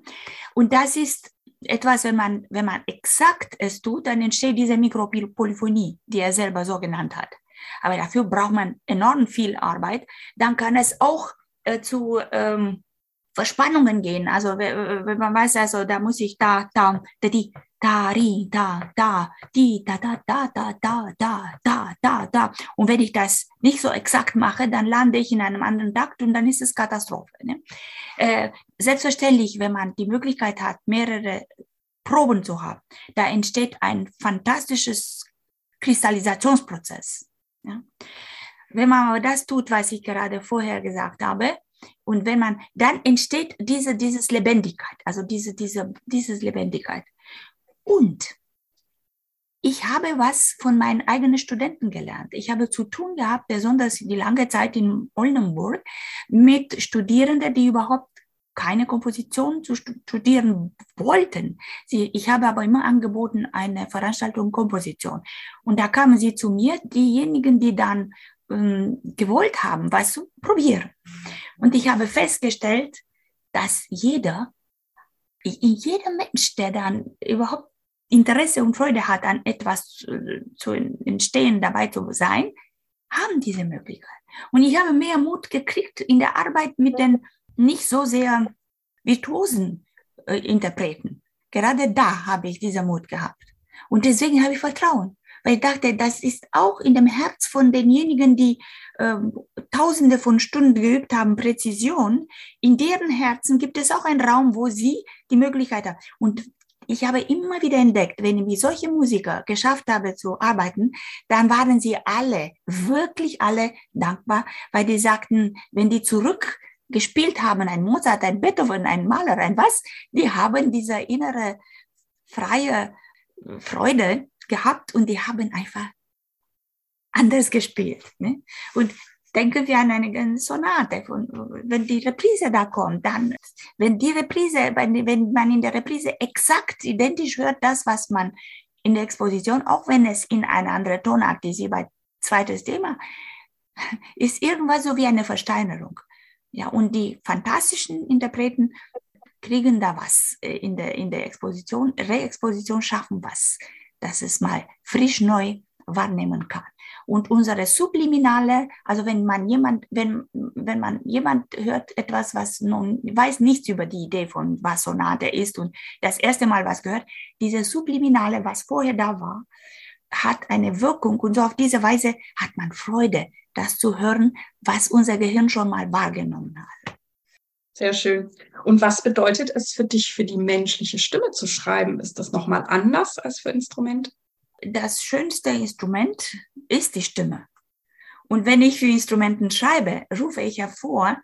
Und das ist etwas, wenn man, wenn man exakt es tut, dann entsteht diese Mikropolyphonie, die er selber so genannt hat. Aber dafür braucht man enorm viel Arbeit. Dann kann es auch äh, zu ähm, Verspannungen gehen. Also wenn man weiß, also da muss ich da, da, da, die, da, ri, da, da, die, da, da, da, da, da, da, da, da, da. Und wenn ich das nicht so exakt mache, dann lande ich in einem anderen Takt und dann ist es Katastrophe. Ne? Äh, selbstverständlich, wenn man die Möglichkeit hat, mehrere Proben zu haben, da entsteht ein fantastisches Kristallisationsprozess. Ja? Wenn man aber das tut, was ich gerade vorher gesagt habe, Und wenn man, dann entsteht diese, dieses Lebendigkeit, also diese, diese, dieses Lebendigkeit. Und ich habe was von meinen eigenen Studenten gelernt. Ich habe zu tun gehabt, besonders die lange Zeit in Oldenburg, mit Studierenden, die überhaupt keine Komposition zu studieren wollten. Sie, ich habe aber immer angeboten eine Veranstaltung Komposition. Und da kamen sie zu mir, diejenigen, die dann ähm, gewollt haben, was zu probieren. Und ich habe festgestellt, dass jeder, jeder Mensch, der dann überhaupt Interesse und Freude hat, an etwas zu, zu entstehen, dabei zu sein, haben diese Möglichkeit. Und ich habe mehr Mut gekriegt in der Arbeit mit den nicht so sehr virtuosen äh, Interpreten. Gerade da habe ich diesen Mut gehabt. Und deswegen habe ich Vertrauen. Weil ich dachte, das ist auch in dem Herz von denjenigen, die äh, tausende von Stunden geübt haben, Präzision. In deren Herzen gibt es auch einen Raum, wo sie die Möglichkeit haben. Und ich habe immer wieder entdeckt, wenn ich mit solchen Musiker geschafft habe zu arbeiten, dann waren sie alle, wirklich alle dankbar, weil die sagten, wenn die zurück gespielt haben, ein Mozart, ein Beethoven, ein Maler, ein was, die haben diese innere freie Freude gehabt und die haben einfach anders gespielt. Ne? Und denken wir an eine Sonate, von, wenn die Reprise da kommt, dann, wenn die Reprise, wenn man in der Reprise exakt identisch hört, das, was man in der Exposition, auch wenn es in eine andere Tonart ist, bei zweites Thema, ist irgendwas so wie eine Versteinerung. Ja, und die fantastischen Interpreten kriegen da was äh, in der, in der Exposition, Reexposition schaffen was, dass es mal frisch neu wahrnehmen kann. Und unsere Subliminale, also wenn man jemand, wenn, wenn man jemand hört etwas, was nun weiß nichts über die Idee von was Sonate ist und das erste Mal was gehört, diese Subliminale, was vorher da war, hat eine Wirkung und so auf diese Weise hat man Freude, das zu hören, was unser Gehirn schon mal wahrgenommen hat. Sehr schön. Und was bedeutet es für dich, für die menschliche Stimme zu schreiben? Ist das nochmal anders als für Instrumente? Das schönste Instrument ist die Stimme. Und wenn ich für Instrumenten schreibe, rufe ich hervor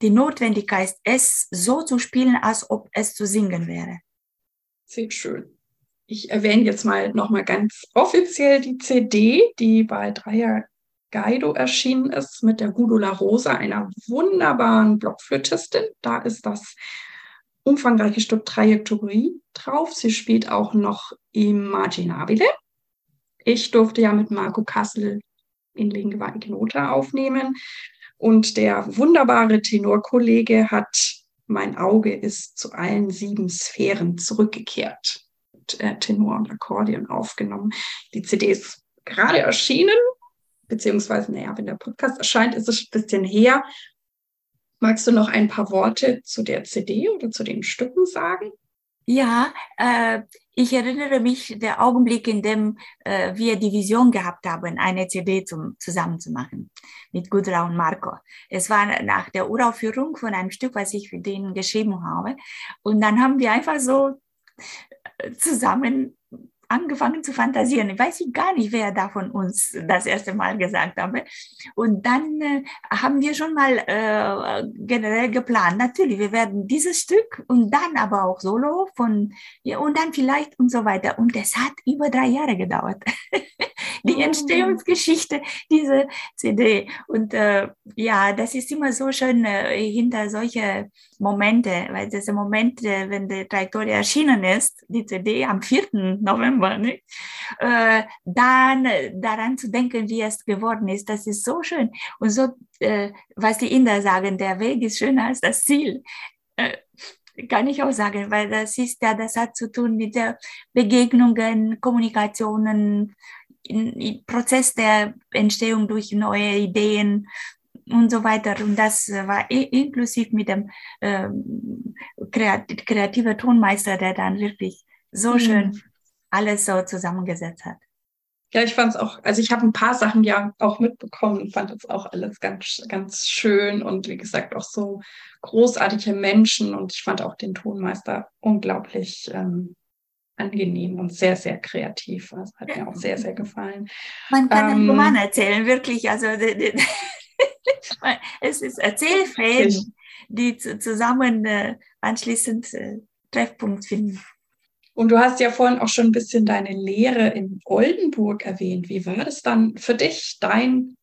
die Notwendigkeit, es so zu spielen, als ob es zu singen wäre. Sehr schön. Ich erwähne jetzt mal nochmal ganz offiziell die CD, die bei Dreier Guido erschienen ist mit der Gudula Rosa, einer wunderbaren Blockflötistin. Da ist das umfangreiche Stück Trajektorie drauf. Sie spielt auch noch Imaginabile. Ich durfte ja mit Marco Kassel in Lingua Ignota aufnehmen und der wunderbare Tenorkollege hat Mein Auge ist zu allen sieben Sphären zurückgekehrt. Äh, Tenor und Akkordeon aufgenommen. Die CD ist gerade erschienen beziehungsweise, naja, wenn der Podcast erscheint, ist es ein bisschen her. Magst du noch ein paar Worte zu der CD oder zu den Stücken sagen? Ja, äh, ich erinnere mich der Augenblick, in dem äh, wir die Vision gehabt haben, eine CD zum, zusammen zu machen mit Gudra und Marco. Es war nach der Uraufführung von einem Stück, was ich für den geschrieben habe. Und dann haben wir einfach so äh, zusammen angefangen zu fantasieren. Ich weiß gar nicht, wer da von uns das erste Mal gesagt habe. Und dann äh, haben wir schon mal äh, generell geplant. Natürlich, wir werden dieses Stück und dann aber auch Solo von, ja, und dann vielleicht und so weiter. Und es hat über drei Jahre gedauert. Die. Entstehungsgeschichte dieser CD. Und äh, ja, das ist immer so schön äh, hinter solche Momente, weil dieser Moment, äh, wenn die Trajektorie erschienen ist, die CD am 4. November, nicht? Äh, dann daran zu denken, wie es geworden ist, das ist so schön. Und so, äh, was die Inder sagen, der Weg ist schöner als das Ziel. Äh, kann ich auch sagen, weil das ist ja, das hat zu tun mit der Begegnungen, Kommunikationen, Prozess der Entstehung durch neue Ideen, und so weiter. Und das war inklusiv mit dem äh, kreativen Tonmeister, der dann wirklich so mhm. schön alles so zusammengesetzt hat. Ja, ich fand es auch, also ich habe ein paar Sachen ja auch mitbekommen und fand es auch alles ganz, ganz schön und wie gesagt auch so großartige Menschen und ich fand auch den Tonmeister unglaublich ähm, angenehm und sehr, sehr kreativ. Das hat mir auch sehr, sehr gefallen. Man kann ähm, einen Roman erzählen, wirklich. Also es ist Erzählfäden, die zusammen äh, anschließend äh, Treffpunkt finden. Und du hast ja vorhin auch schon ein bisschen deine Lehre in Oldenburg erwähnt. Wie war das dann für dich, dein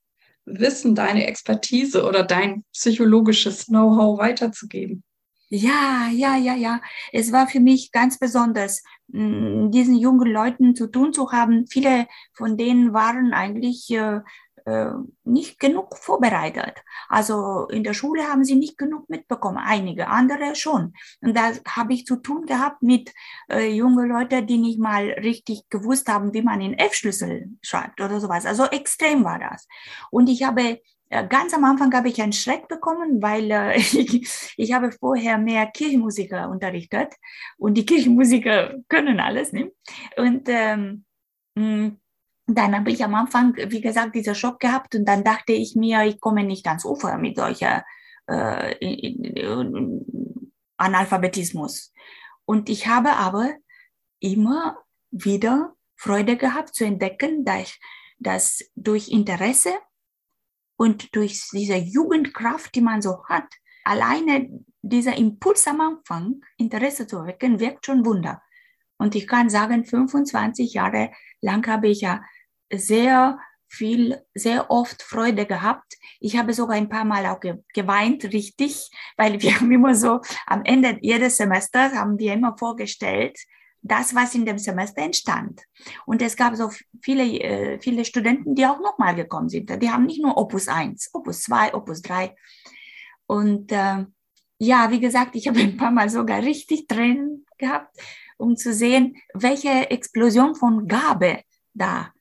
Wissen, deine Expertise oder dein psychologisches Know-how weiterzugeben? Ja, ja, ja, ja. Es war für mich ganz besonders, diesen jungen Leuten zu tun zu haben. Viele von denen waren eigentlich äh, äh, nicht genug vorbereitet. Also in der Schule haben sie nicht genug mitbekommen, einige, andere schon. Und da habe ich zu tun gehabt mit äh, jungen Leuten, die nicht mal richtig gewusst haben, wie man in F-Schlüssel schreibt oder sowas. Also extrem war das. Und ich habe Ganz am Anfang habe ich einen Schreck bekommen, weil äh, ich, ich habe vorher mehr Kirchenmusiker unterrichtet und die Kirchenmusiker können alles. Ne? Und ähm, dann habe ich am Anfang, wie gesagt, dieser Schock gehabt und dann dachte ich mir, ich komme nicht ans Ufer mit solcher äh, Analphabetismus. Und ich habe aber immer wieder Freude gehabt zu entdecken, dass, dass durch Interesse und durch diese Jugendkraft, die man so hat, alleine dieser Impuls am Anfang, Interesse zu wecken, wirkt schon Wunder. Und ich kann sagen, 25 Jahre lang habe ich ja sehr viel, sehr oft Freude gehabt. Ich habe sogar ein paar Mal auch ge geweint, richtig, weil wir haben immer so am Ende jedes Semesters haben wir immer vorgestellt, das, was in dem Semester entstand. Und es gab so viele, äh, viele Studenten, die auch nochmal gekommen sind. Die haben nicht nur Opus 1, Opus 2, Opus 3. Und äh, ja, wie gesagt, ich habe ein paar Mal sogar richtig Tränen gehabt, um zu sehen, welche Explosion von Gabe da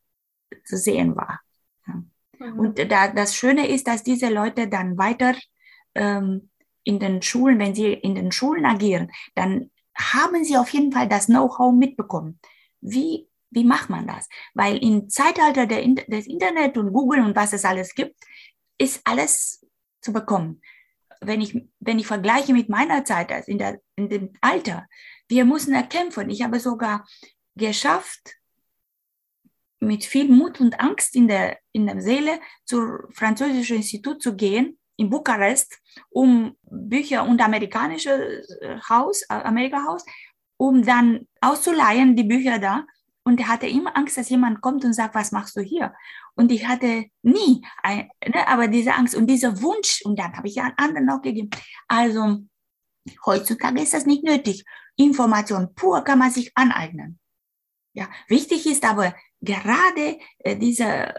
zu sehen war. Mhm. Und da, das Schöne ist, dass diese Leute dann weiter ähm, in den Schulen, wenn sie in den Schulen agieren, dann haben sie auf jeden Fall das Know-how mitbekommen. Wie, wie macht man das? Weil im Zeitalter der, des Internet und Google und was es alles gibt, ist alles zu bekommen. Wenn ich, wenn ich vergleiche mit meiner Zeit, also in, der, in dem Alter, wir mussten erkämpfen. Ich habe sogar geschafft, mit viel Mut und Angst in der, in der Seele zum französischen Institut zu gehen, in Bukarest, um Bücher und amerikanisches äh, Haus, äh, Amerika-Haus, um dann auszuleihen, die Bücher da. Und er hatte immer Angst, dass jemand kommt und sagt, was machst du hier? Und ich hatte nie, ein, ne, aber diese Angst und dieser Wunsch, und dann habe ich ja anderen auch gegeben. Also heutzutage ist das nicht nötig. Information pur kann man sich aneignen. Ja, wichtig ist aber gerade äh, diese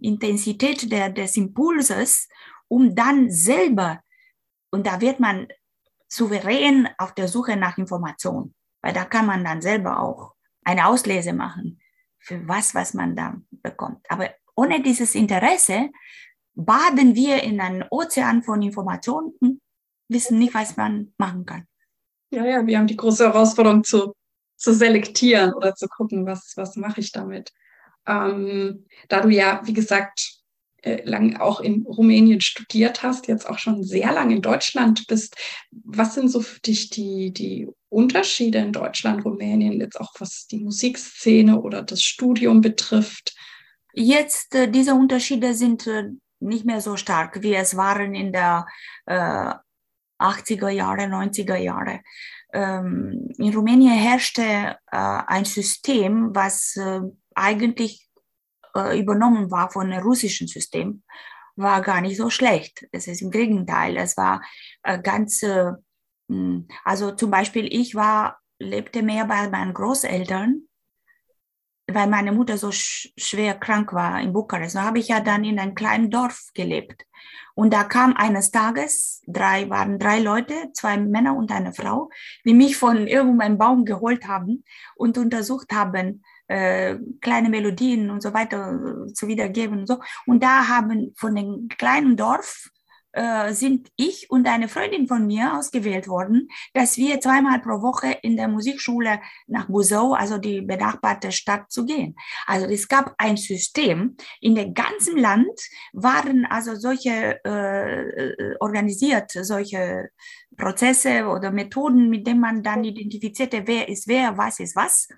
Intensität der, des Impulses, um dann selber, und da wird man souverän auf der Suche nach Information, weil da kann man dann selber auch eine Auslese machen für was, was man da bekommt. Aber ohne dieses Interesse baden wir in einem Ozean von Informationen, wissen nicht, was man machen kann. Ja, ja, wir haben die große Herausforderung zu, zu selektieren oder zu gucken, was, was mache ich damit. Ähm, da du ja, wie gesagt, äh, lang auch in Rumänien studiert hast, jetzt auch schon sehr lange in Deutschland bist. Was sind so für dich die, die Unterschiede in Deutschland, Rumänien, jetzt auch was die Musikszene oder das Studium betrifft? Jetzt, äh, diese Unterschiede sind äh, nicht mehr so stark, wie es waren in der äh, 80er Jahre, 90er Jahre. Ähm, in Rumänien herrschte äh, ein System, was äh, eigentlich äh, übernommen war von dem russischen System, war gar nicht so schlecht. Es ist im Gegenteil, es war äh, ganz, äh, hm, also zum Beispiel ich war, lebte mehr bei meinen Großeltern, weil meine Mutter so sch schwer krank war in Bukarest. Habe ich ja dann in einem kleinen Dorf gelebt. Und da kam eines Tages, drei waren drei Leute, zwei Männer und eine Frau, die mich von irgendeinem Baum geholt haben und untersucht haben, äh, kleine Melodien und so weiter zu wiedergeben und so. Und da haben von dem kleinen Dorf äh, sind ich und eine Freundin von mir ausgewählt worden, dass wir zweimal pro Woche in der Musikschule nach Buzău, also die benachbarte Stadt, zu gehen. Also es gab ein System. In dem ganzen Land waren also solche äh, äh organisiert, solche Prozesse oder Methoden, mit denen man dann identifizierte, wer ist wer, was ist was.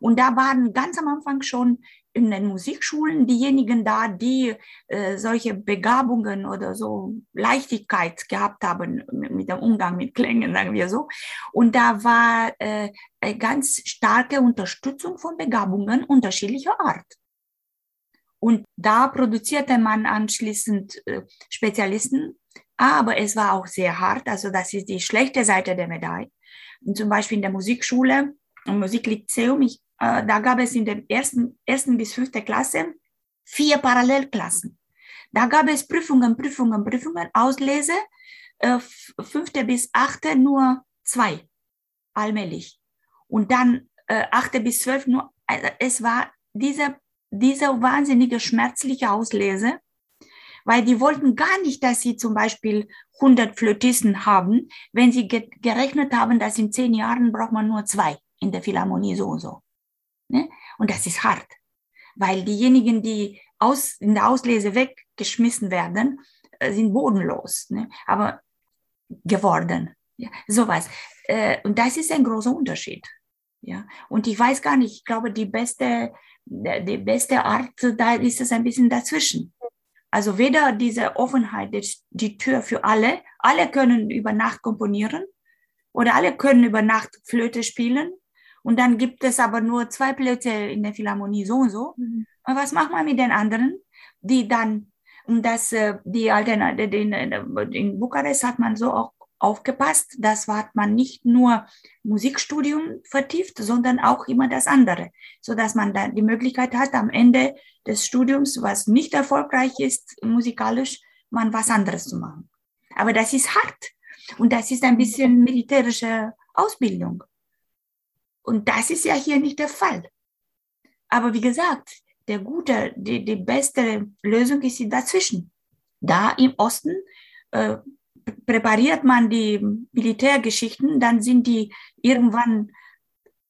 Und da waren ganz am Anfang schon in den Musikschulen diejenigen da, die äh, solche Begabungen oder so Leichtigkeit gehabt haben mit, dem Umgang mit Klängen, sagen wir so. Und da war äh, eine ganz starke Unterstützung von Begabungen unterschiedlicher Art. Und da produzierte man anschließend äh, Spezialisten, aber es war auch sehr hart. Also das ist die schlechte Seite der Medaille. Und zum Beispiel in der Musikschule, im Musiklyzeum, ich, äh, da gab es in der ersten, ersten bis fünften Klasse vier Parallelklassen. Da gab es Prüfungen, Prüfungen, Prüfungen, Auslese, äh, fünfte bis achte nur zwei, allmählich. Und dann äh, achte bis zwölf nur, also es war diese diese wahnsinnige schmerzliche Auslese, weil die wollten gar nicht, dass sie zum Beispiel 100 Flötisten haben, wenn sie ge gerechnet haben, dass in zehn Jahren braucht man nur zwei in der Philharmonie so und so. Ne? Und das ist hart, weil diejenigen, die aus, in der Auslese weggeschmissen werden, äh, sind bodenlos, ne? aber geworden. Ja, sowas. Äh, und das ist ein großer Unterschied. Ja, und ich weiß gar nicht, ich glaube, die beste die beste Art, da ist es ein bisschen dazwischen. Also weder diese Offenheit, die Tür für alle, alle können über Nacht komponieren oder alle können über Nacht Flöte spielen und dann gibt es aber nur zwei Plätze in der Philharmonie so und so. Mhm. Und was macht man mit den anderen, die dann, und das, äh, die Alternative, in Bukarest hat man so auch aufgepasst, dass man nicht nur Musikstudium vertieft, sondern auch immer das andere, so dass man dann die Möglichkeit hat, am Ende des Studiums, was nicht erfolgreich ist musikalisch, man was anderes zu machen. Aber das ist hart und das ist ein bisschen militärische Ausbildung. Und das ist ja hier nicht der Fall. Aber wie gesagt, der gute, die, die beste Lösung ist dazwischen. Da im Osten äh, präpariert man die Militärgeschichten, dann sind die irgendwann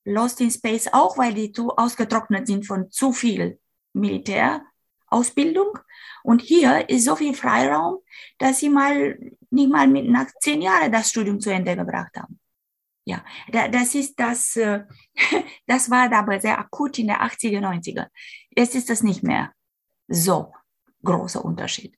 lost in space auch, weil die zu ausgetrocknet sind von zu viel Militärausbildung. Und hier ist so viel Freiraum, dass sie mal nicht mal mit, nach zehn Jahren das Studium zu Ende gebracht haben. Ja, das ist das, äh, das war aber sehr akut in der 80er, 90er. Jetzt ist das nicht mehr so großer Unterschied.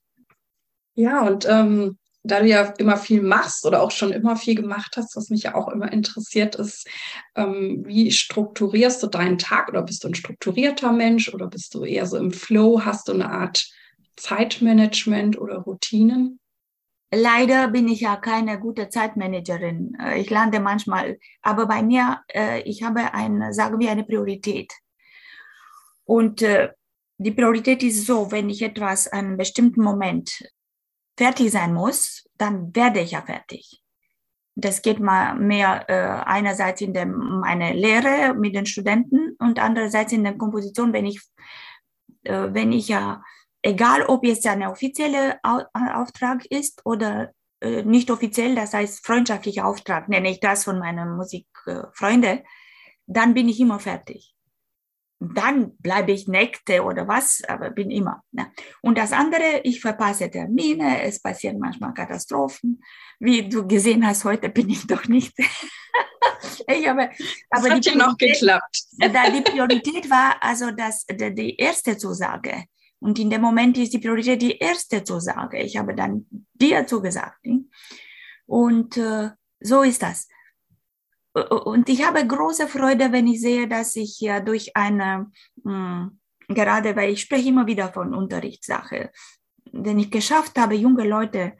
Ja, und ähm, da du ja immer viel machst oder auch schon immer viel gemacht hast, was mich ja auch immer interessiert ist, ähm, wie strukturierst du deinen Tag oder bist du ein strukturierter Mensch oder bist du eher so im Flow? Hast du eine Art Zeitmanagement oder Routinen? Leider bin ich ja keine gute Zeitmanagerin. Äh, ich lande manchmal, aber bei mir, äh, ich habe eine, sagen wir, eine Priorität. Und äh, die Priorität ist so, wenn ich etwas an einem bestimmten Moment fertig sein muss, dann werde ich ja fertig. Das geht mal mehr einerseits in dem, meine Lehre mit den Studenten und andererseits in der Komposition, wenn ich, wenn ich ja, egal ob jetzt eine offizielle Au Auftrag ist oder äh, nicht offiziell, das heißt freundschaftlicher Auftrag, nenne ich das von meinen Musikfreunden, dann bin ich immer fertig dann bleibe ich Nächte oder was, aber bin immer. Ne? Und das andere, ich verpasse Termine, es passieren manchmal Katastrophen. Wie du gesehen hast, heute bin ich doch nicht. ich habe, aber das hat ja noch geklappt. Da die Priorität war also das, die, die erste Zusage. Und in dem Moment ist die Priorität die erste Zusage. Ich habe dann dir zugesagt. Und äh, so ist das und ich habe große Freude, wenn ich sehe, dass ich ja durch eine, mh, hm, gerade weil ich spreche immer wieder von Unterrichtssache, wenn ich geschafft habe, junge Leute,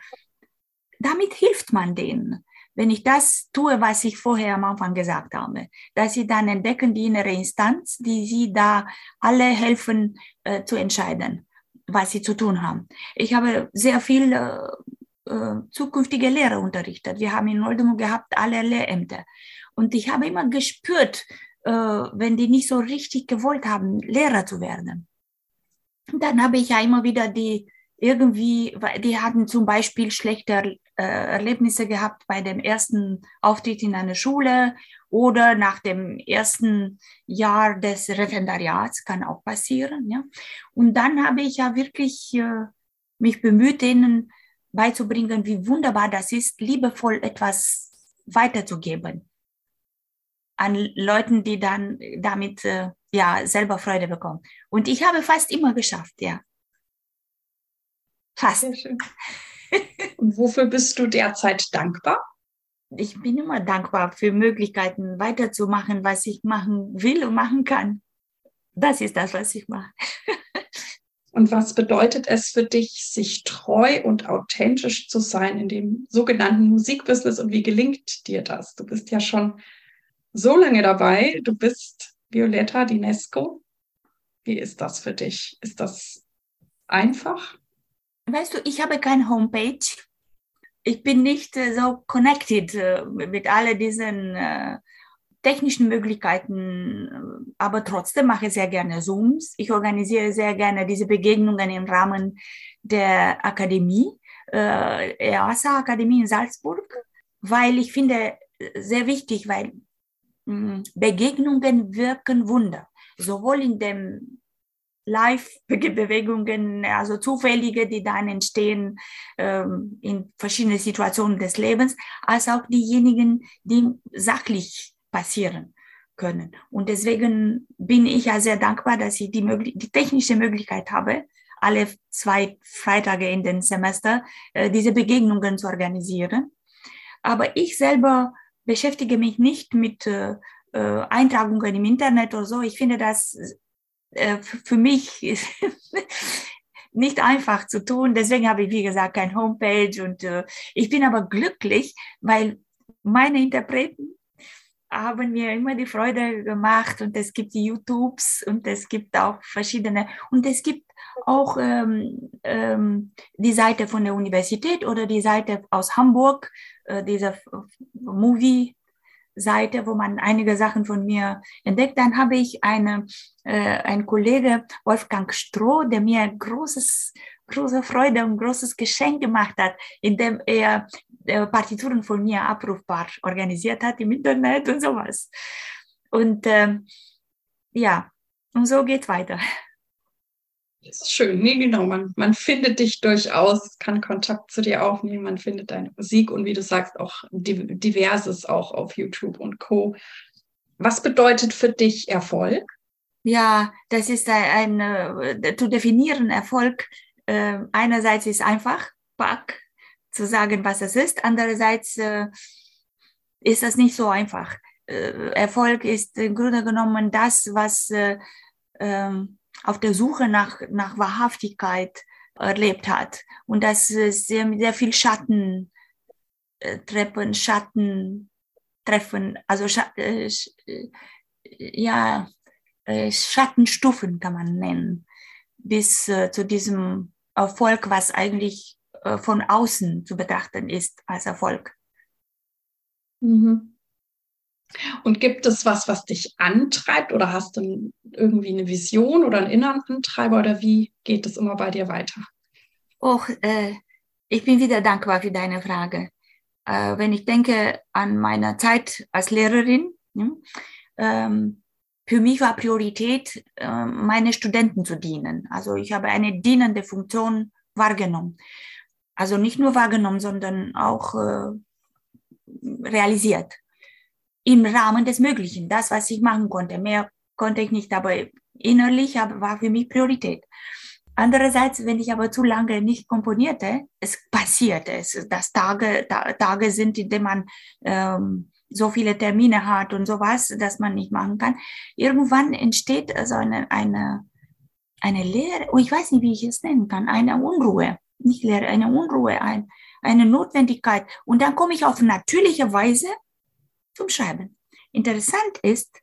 damit hilft man denen. Wenn ich das tue, was ich vorher am Anfang gesagt habe, dass sie dann entdecken die innere Instanz, die sie da alle helfen äh, zu entscheiden, was sie zu tun haben. Ich habe sehr viel äh, äh zukünftige Lehrer unterrichtet. Wir haben in Oldenburg gehabt alle Lehrämter. Und ich habe immer gespürt, äh, wenn die nicht so richtig gewollt haben, Lehrer zu werden. Dann habe ich ja immer wieder die irgendwie, die hatten zum Beispiel schlechte äh, Erlebnisse gehabt bei dem ersten Auftritt in einer Schule oder nach dem ersten Jahr des Referendariats, kann auch passieren. Ja. Und dann habe ich ja wirklich äh, mich bemüht, denen beizubringen, wie wunderbar das ist, liebevoll etwas weiterzugeben an Leuten, die dann damit äh, ja selber Freude bekommen. Und ich habe fast immer geschafft, ja. Fast. Sehr schön. Und wofür bist du derzeit dankbar? Ich bin immer dankbar für Möglichkeiten, weiterzumachen, was ich machen will und machen kann. Das ist das, was ich mache. Und was bedeutet es für dich, sich treu und authentisch zu sein in dem sogenannten Musikbusiness und wie gelingt dir das? Du bist ja schon so lange dabei. Du bist Violetta Dinesco. Wie ist das für dich? Ist das einfach? Weißt du, ich habe keine Homepage. Ich bin nicht äh, so connected äh, mit all diesen äh, technischen Möglichkeiten, aber trotzdem mache ich sehr gerne Zooms. Ich organisiere sehr gerne diese Begegnungen im Rahmen der Akademie, äh, EASA Akademie in Salzburg, weil ich finde sehr wichtig, weil mh, Begegnungen wirken Wunder, sowohl in dem Live-Bewegungen, also zufällige, die dann entstehen ähm, in verschiedenen Situationen des Lebens, als auch diejenigen, die sachlich passieren können. Und deswegen bin ich ja sehr dankbar, dass ich die, die technische Möglichkeit habe, alle zwei Freitage in den Semester äh, diese Begegnungen zu organisieren. Aber ich selber beschäftige mich nicht mit äh, äh Eintragungen im Internet oder so. Ich finde das äh, für mich nicht einfach zu tun. Deswegen habe ich, wie gesagt, kein Homepage und äh, ich bin aber glücklich, weil meine Interpreten haben mir immer die Freude gemacht und es gibt die YouTubes und es gibt auch verschiedene und es gibt auch ähm, ähm, die Seite von der Universität oder die Seite aus Hamburg, äh, diese Movie Seite, wo man einige Sachen von mir entdeckt. Dann habe ich eine, äh, einen Kollege, Wolfgang Stroh, der mir großes, große Freude und großes Geschenk gemacht hat, indem er äh, Partituren von mir abrufbar organisiert hat im Internet und sowas. Und äh, ja, und so geht weiter. Das ist schön. Nee, genau. Man, man findet dich durchaus, kann Kontakt zu dir aufnehmen, man findet deine Musik und wie du sagst, auch diverses auch auf YouTube und Co. Was bedeutet für dich Erfolg? Ja, das ist ein, ein äh, zu definieren Erfolg. Äh, einerseits ist einfach, pack, zu sagen, was es ist. Andererseits äh, ist das nicht so einfach. Äh, Erfolg ist im Grunde genommen das, was äh, ähm, auf der Suche nach, nach Wahrhaftigkeit erlebt hat. Und das ist sehr, sehr viel Schatten, äh, Treppen, Schatten, Treffen, also Scha äh, äh, ja, äh, Schattenstufen kann man nennen, bis äh, zu diesem Erfolg, was eigentlich äh, von außen zu betrachten ist als Erfolg. Mhm. Und gibt es was, was dich antreibt oder hast du irgendwie eine Vision oder einen inneren Antreiber oder wie geht es immer bei dir weiter? Och, äh, ich bin wieder dankbar für deine Frage. Äh, wenn ich denke an meine Zeit als Lehrerin, ja, ähm, für mich war Priorität, äh, meine Studenten zu dienen. Also ich habe eine dienende Funktion wahrgenommen. Also nicht nur wahrgenommen, sondern auch äh, realisiert im Rahmen des Möglichen, das, was ich machen konnte. Mehr konnte ich nicht, aber innerlich war für mich Priorität. Andererseits, wenn ich aber zu lange nicht komponierte, es passierte, es, dass Tage, da, Tage sind, in denen man ähm, so viele Termine hat und sowas, dass man nicht machen kann. Irgendwann entsteht also eine, eine, eine Leere, oh, ich weiß nicht, wie ich es nennen kann, eine Unruhe, nicht Leere, eine Unruhe, ein, eine Notwendigkeit. Und dann komme ich auf natürliche Weise zum Schreiben. Interessant ist,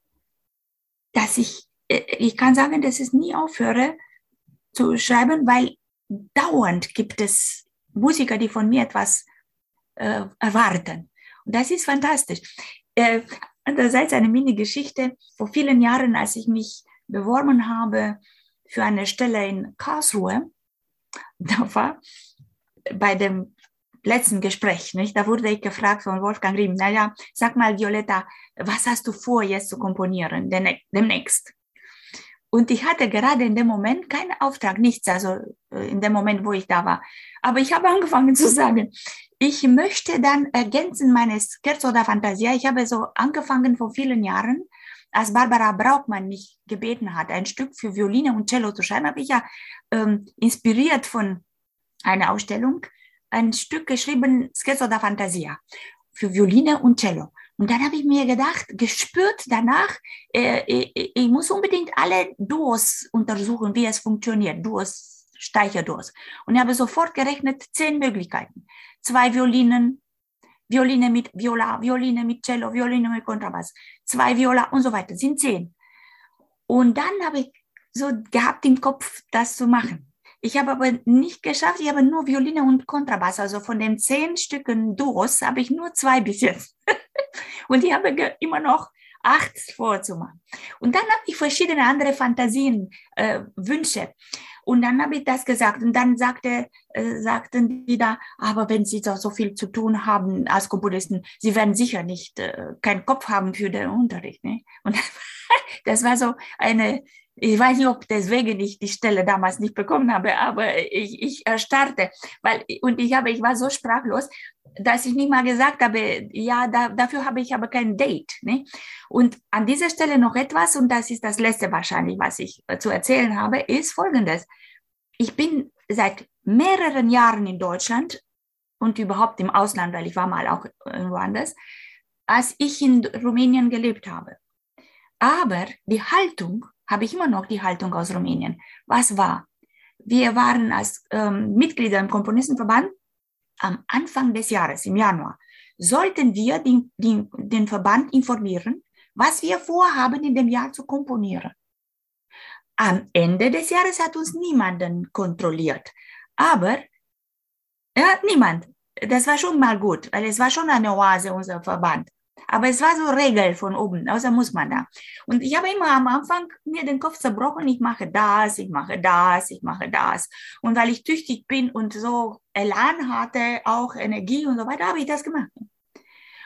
dass ich, äh, ich kann sagen, dass ich nie aufhöre zu schreiben, weil dauernd gibt es Musiker, die von mir etwas äh, erwarten. Und das ist fantastisch. Äh, andererseits eine Mini-Geschichte. Vor vielen Jahren, als ich mich beworben habe für eine Stelle in Karlsruhe, da war bei dem letzten Gespräch, nicht? Da wurde ich gefragt von Wolfgang Riem, naja, sag mal, Violetta, was hast du vor, jetzt zu komponieren, demnächst? Und ich hatte gerade in dem Moment keinen Auftrag, nichts, also äh, in dem Moment, wo ich da war. Aber ich habe angefangen zu sagen, ich möchte dann ergänzen meine Scherzo oder Fantasia. Ich habe so angefangen vor vielen Jahren, als Barbara Braukmann mich gebeten hat, ein Stück für Violine und Cello zu schreiben, habe ich ja ähm, inspiriert von einer Ausstellung ein Stück geschrieben, Scherzo da Fantasia, für Violine und Cello. Und dann habe ich mir gedacht, gespürt danach, äh, ich, äh, ich muss unbedingt alle Duos untersuchen, wie es funktioniert, Duos, Steicherduos. Und ich habe sofort gerechnet, zehn Möglichkeiten. Zwei Violinen, Violine mit Viola, Violine mit Cello, Violine mit Kontrabass, zwei Viola und so weiter, sind zehn. Und dann habe ich so gehabt im Kopf, das zu machen. Ich habe aber nicht geschafft, ich habe nur Violine und Kontrabass. Also von den zehn Stücken Duos habe ich nur zwei bis jetzt. und ich habe immer noch acht vorzumachen. Und dann habe ich verschiedene andere Fantasien, äh, Wünsche. Und dann habe ich das gesagt. Und dann sagte, äh, sagten die da, aber wenn Sie so, so viel zu tun haben als Komponisten, Sie werden sicher nicht äh, keinen Kopf haben für den Unterricht. Ne? Und das war so eine ich weiß nicht, ob deswegen ich die Stelle damals nicht bekommen habe, aber ich, ich erstarrte, weil, und ich habe, ich war so sprachlos, dass ich nicht mal gesagt habe, ja, da, dafür habe ich aber kein Date. Ne? Und an dieser Stelle noch etwas, und das ist das letzte wahrscheinlich, was ich zu erzählen habe, ist folgendes. Ich bin seit mehreren Jahren in Deutschland und überhaupt im Ausland, weil ich war mal auch woanders, als ich in Rumänien gelebt habe. Aber die Haltung habe ich immer noch die Haltung aus Rumänien. Was war? Wir waren als ähm, Mitglieder im Komponistenverband am Anfang des Jahres, im Januar, sollten wir den, den, den Verband informieren, was wir vorhaben, in dem Jahr zu komponieren. Am Ende des Jahres hat uns niemanden kontrolliert. Aber ja, niemand. Das war schon mal gut, weil es war schon eine Oase, unser Verband. Aber es war so Regel von oben, außer muss man da. Und ich habe immer am Anfang mir den Kopf zerbrochen, ich mache das, ich mache das, ich mache das. Und weil ich tüchtig bin und so Elan hatte, auch Energie und so weiter, habe ich das gemacht.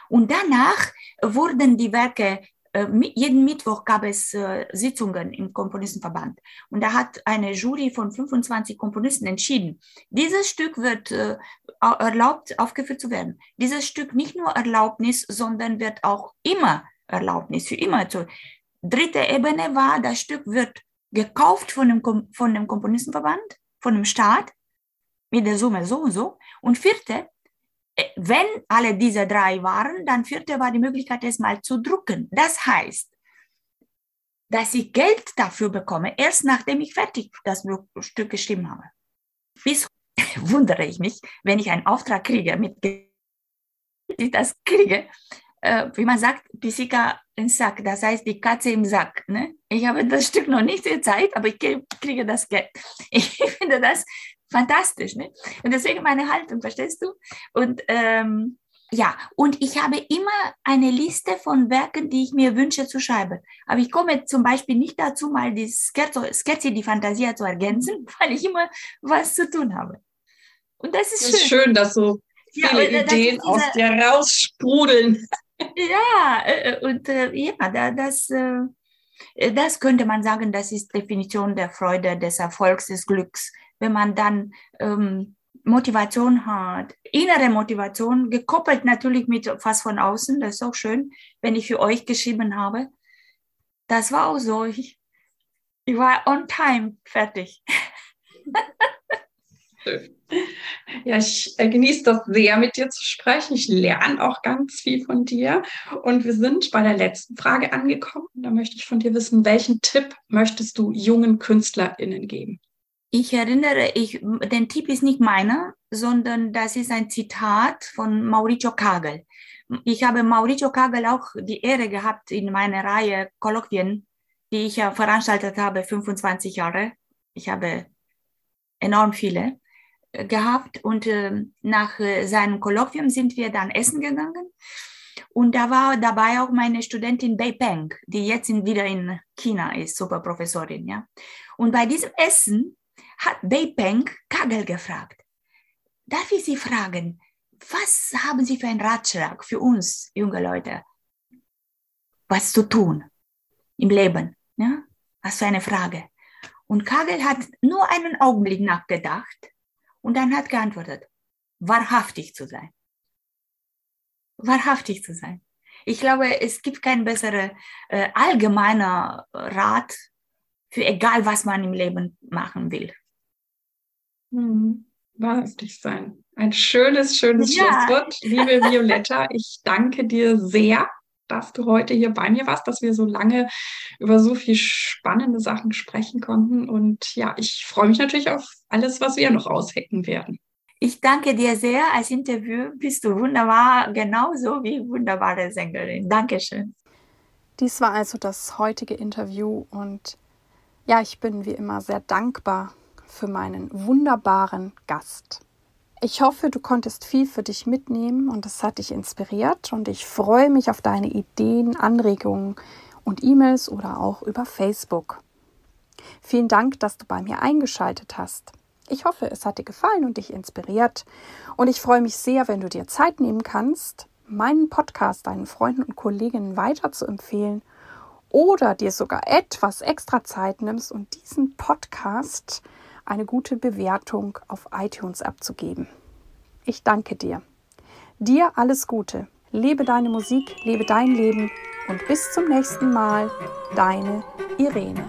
Und danach wurden die Werke jeden Mittwoch gab es äh, Sitzungen im Komponistenverband und da hat eine Jury von 25 Komponisten entschieden, dieses Stück wird äh, erlaubt aufgeführt zu werden. Dieses Stück nicht nur Erlaubnis, sondern wird auch immer Erlaubnis für immer. Zu. Dritte Ebene war, das Stück wird gekauft von dem, von dem Komponistenverband, von dem Staat mit der Summe so und so. Und vierte, äh, wenn alle diese drei waren, dann vierte war die Möglichkeit, es mal zu drucken. Das heißt, dass ich Geld dafür bekomme, erst nachdem ich fertig das Stück geschrieben habe. Bis wundere ich mich, wenn ich einen Auftrag kriege, mit ich das kriege, äh, wie man sagt, Pisika im Sack, das heißt die Katze im Sack. Ne? Ich habe das Stück noch nicht gezeigt, aber ich kriege das Geld. Ich finde das fantastisch. Ne? Und deswegen meine Haltung, verstehst du? Und ähm, ja, und ich habe immer eine Liste von Werken, die ich mir wünsche zu schreiben. Aber ich komme zum Beispiel nicht dazu, mal die Scherzi, die Fantasie zu ergänzen, weil ich immer was zu tun habe. Und das ist, das ist schön. schön, dass so viele ja, Ideen aus dir raussprudeln. Ja, äh, äh, und äh, ja, das, das könnte man sagen, das ist Definition der Freude, des Erfolgs, des Glücks wenn man dann ähm, Motivation hat, innere Motivation, gekoppelt natürlich mit was von außen, das ist auch schön, wenn ich für euch geschrieben habe. Das war auch so. Ich, ich war on time fertig. Ja, ich äh, genieße das sehr, mit dir zu sprechen. Ich lerne auch ganz viel von dir. Und wir sind bei der letzten Frage angekommen. Da möchte ich von dir wissen, welchen Tipp möchtest du jungen KünstlerInnen geben? Ich erinnere, ich, den Tipp ist nicht meiner, sondern das ist ein Zitat von Mauricio Kagel. Ich habe Mauricio Kagel auch die Ehre gehabt in meiner Reihe Kolloquien, die ich ja veranstaltet habe, 25 Jahre. Ich habe enorm viele äh, gehabt und äh, nach äh, seinem Kolloquium sind wir dann essen gegangen. Und da war dabei auch meine Studentin Bei Peng, die jetzt in, wieder in China ist, Superprofessorin. Ja. Und bei diesem Essen hat Beipeng Kagel gefragt. Darf ich Sie fragen, was haben Sie für einen Ratschlag für uns junge Leute, was zu tun im Leben? Ja? Was für eine Frage. Und Kagel hat nur einen Augenblick nachgedacht und dann hat geantwortet, wahrhaftig zu sein. Wahrhaftig zu sein. Ich glaube, es gibt keinen besseren äh, allgemeiner Rat für egal, was man im Leben machen will. Hm. Wahrhaftig sein. Ein schönes, schönes ja. Schlusswort. Liebe Violetta, ich danke dir sehr, dass du heute hier bei mir warst, dass wir so lange über so viel spannende Sachen sprechen konnten. Und ja, ich freue mich natürlich auf alles, was wir noch aushecken werden. Ich danke dir sehr. Als Interview bist du wunderbar, genauso wie wunderbare Sängerin. Dankeschön. Dies war also das heutige Interview und ja, ich bin wie immer sehr dankbar für meinen wunderbaren Gast. Ich hoffe, du konntest viel für dich mitnehmen und es hat dich inspiriert und ich freue mich auf deine Ideen, Anregungen und E-Mails oder auch über Facebook. Vielen Dank, dass du bei mir eingeschaltet hast. Ich hoffe, es hat dir gefallen und dich inspiriert und ich freue mich sehr, wenn du dir Zeit nehmen kannst, meinen Podcast deinen Freunden und Kolleginnen weiter zu empfehlen oder dir sogar etwas extra Zeit nimmst und diesen Podcast eine gute Bewertung auf iTunes abzugeben. Ich danke dir. Dir alles Gute. Lebe deine Musik, lebe dein Leben und bis zum nächsten Mal, deine Irene.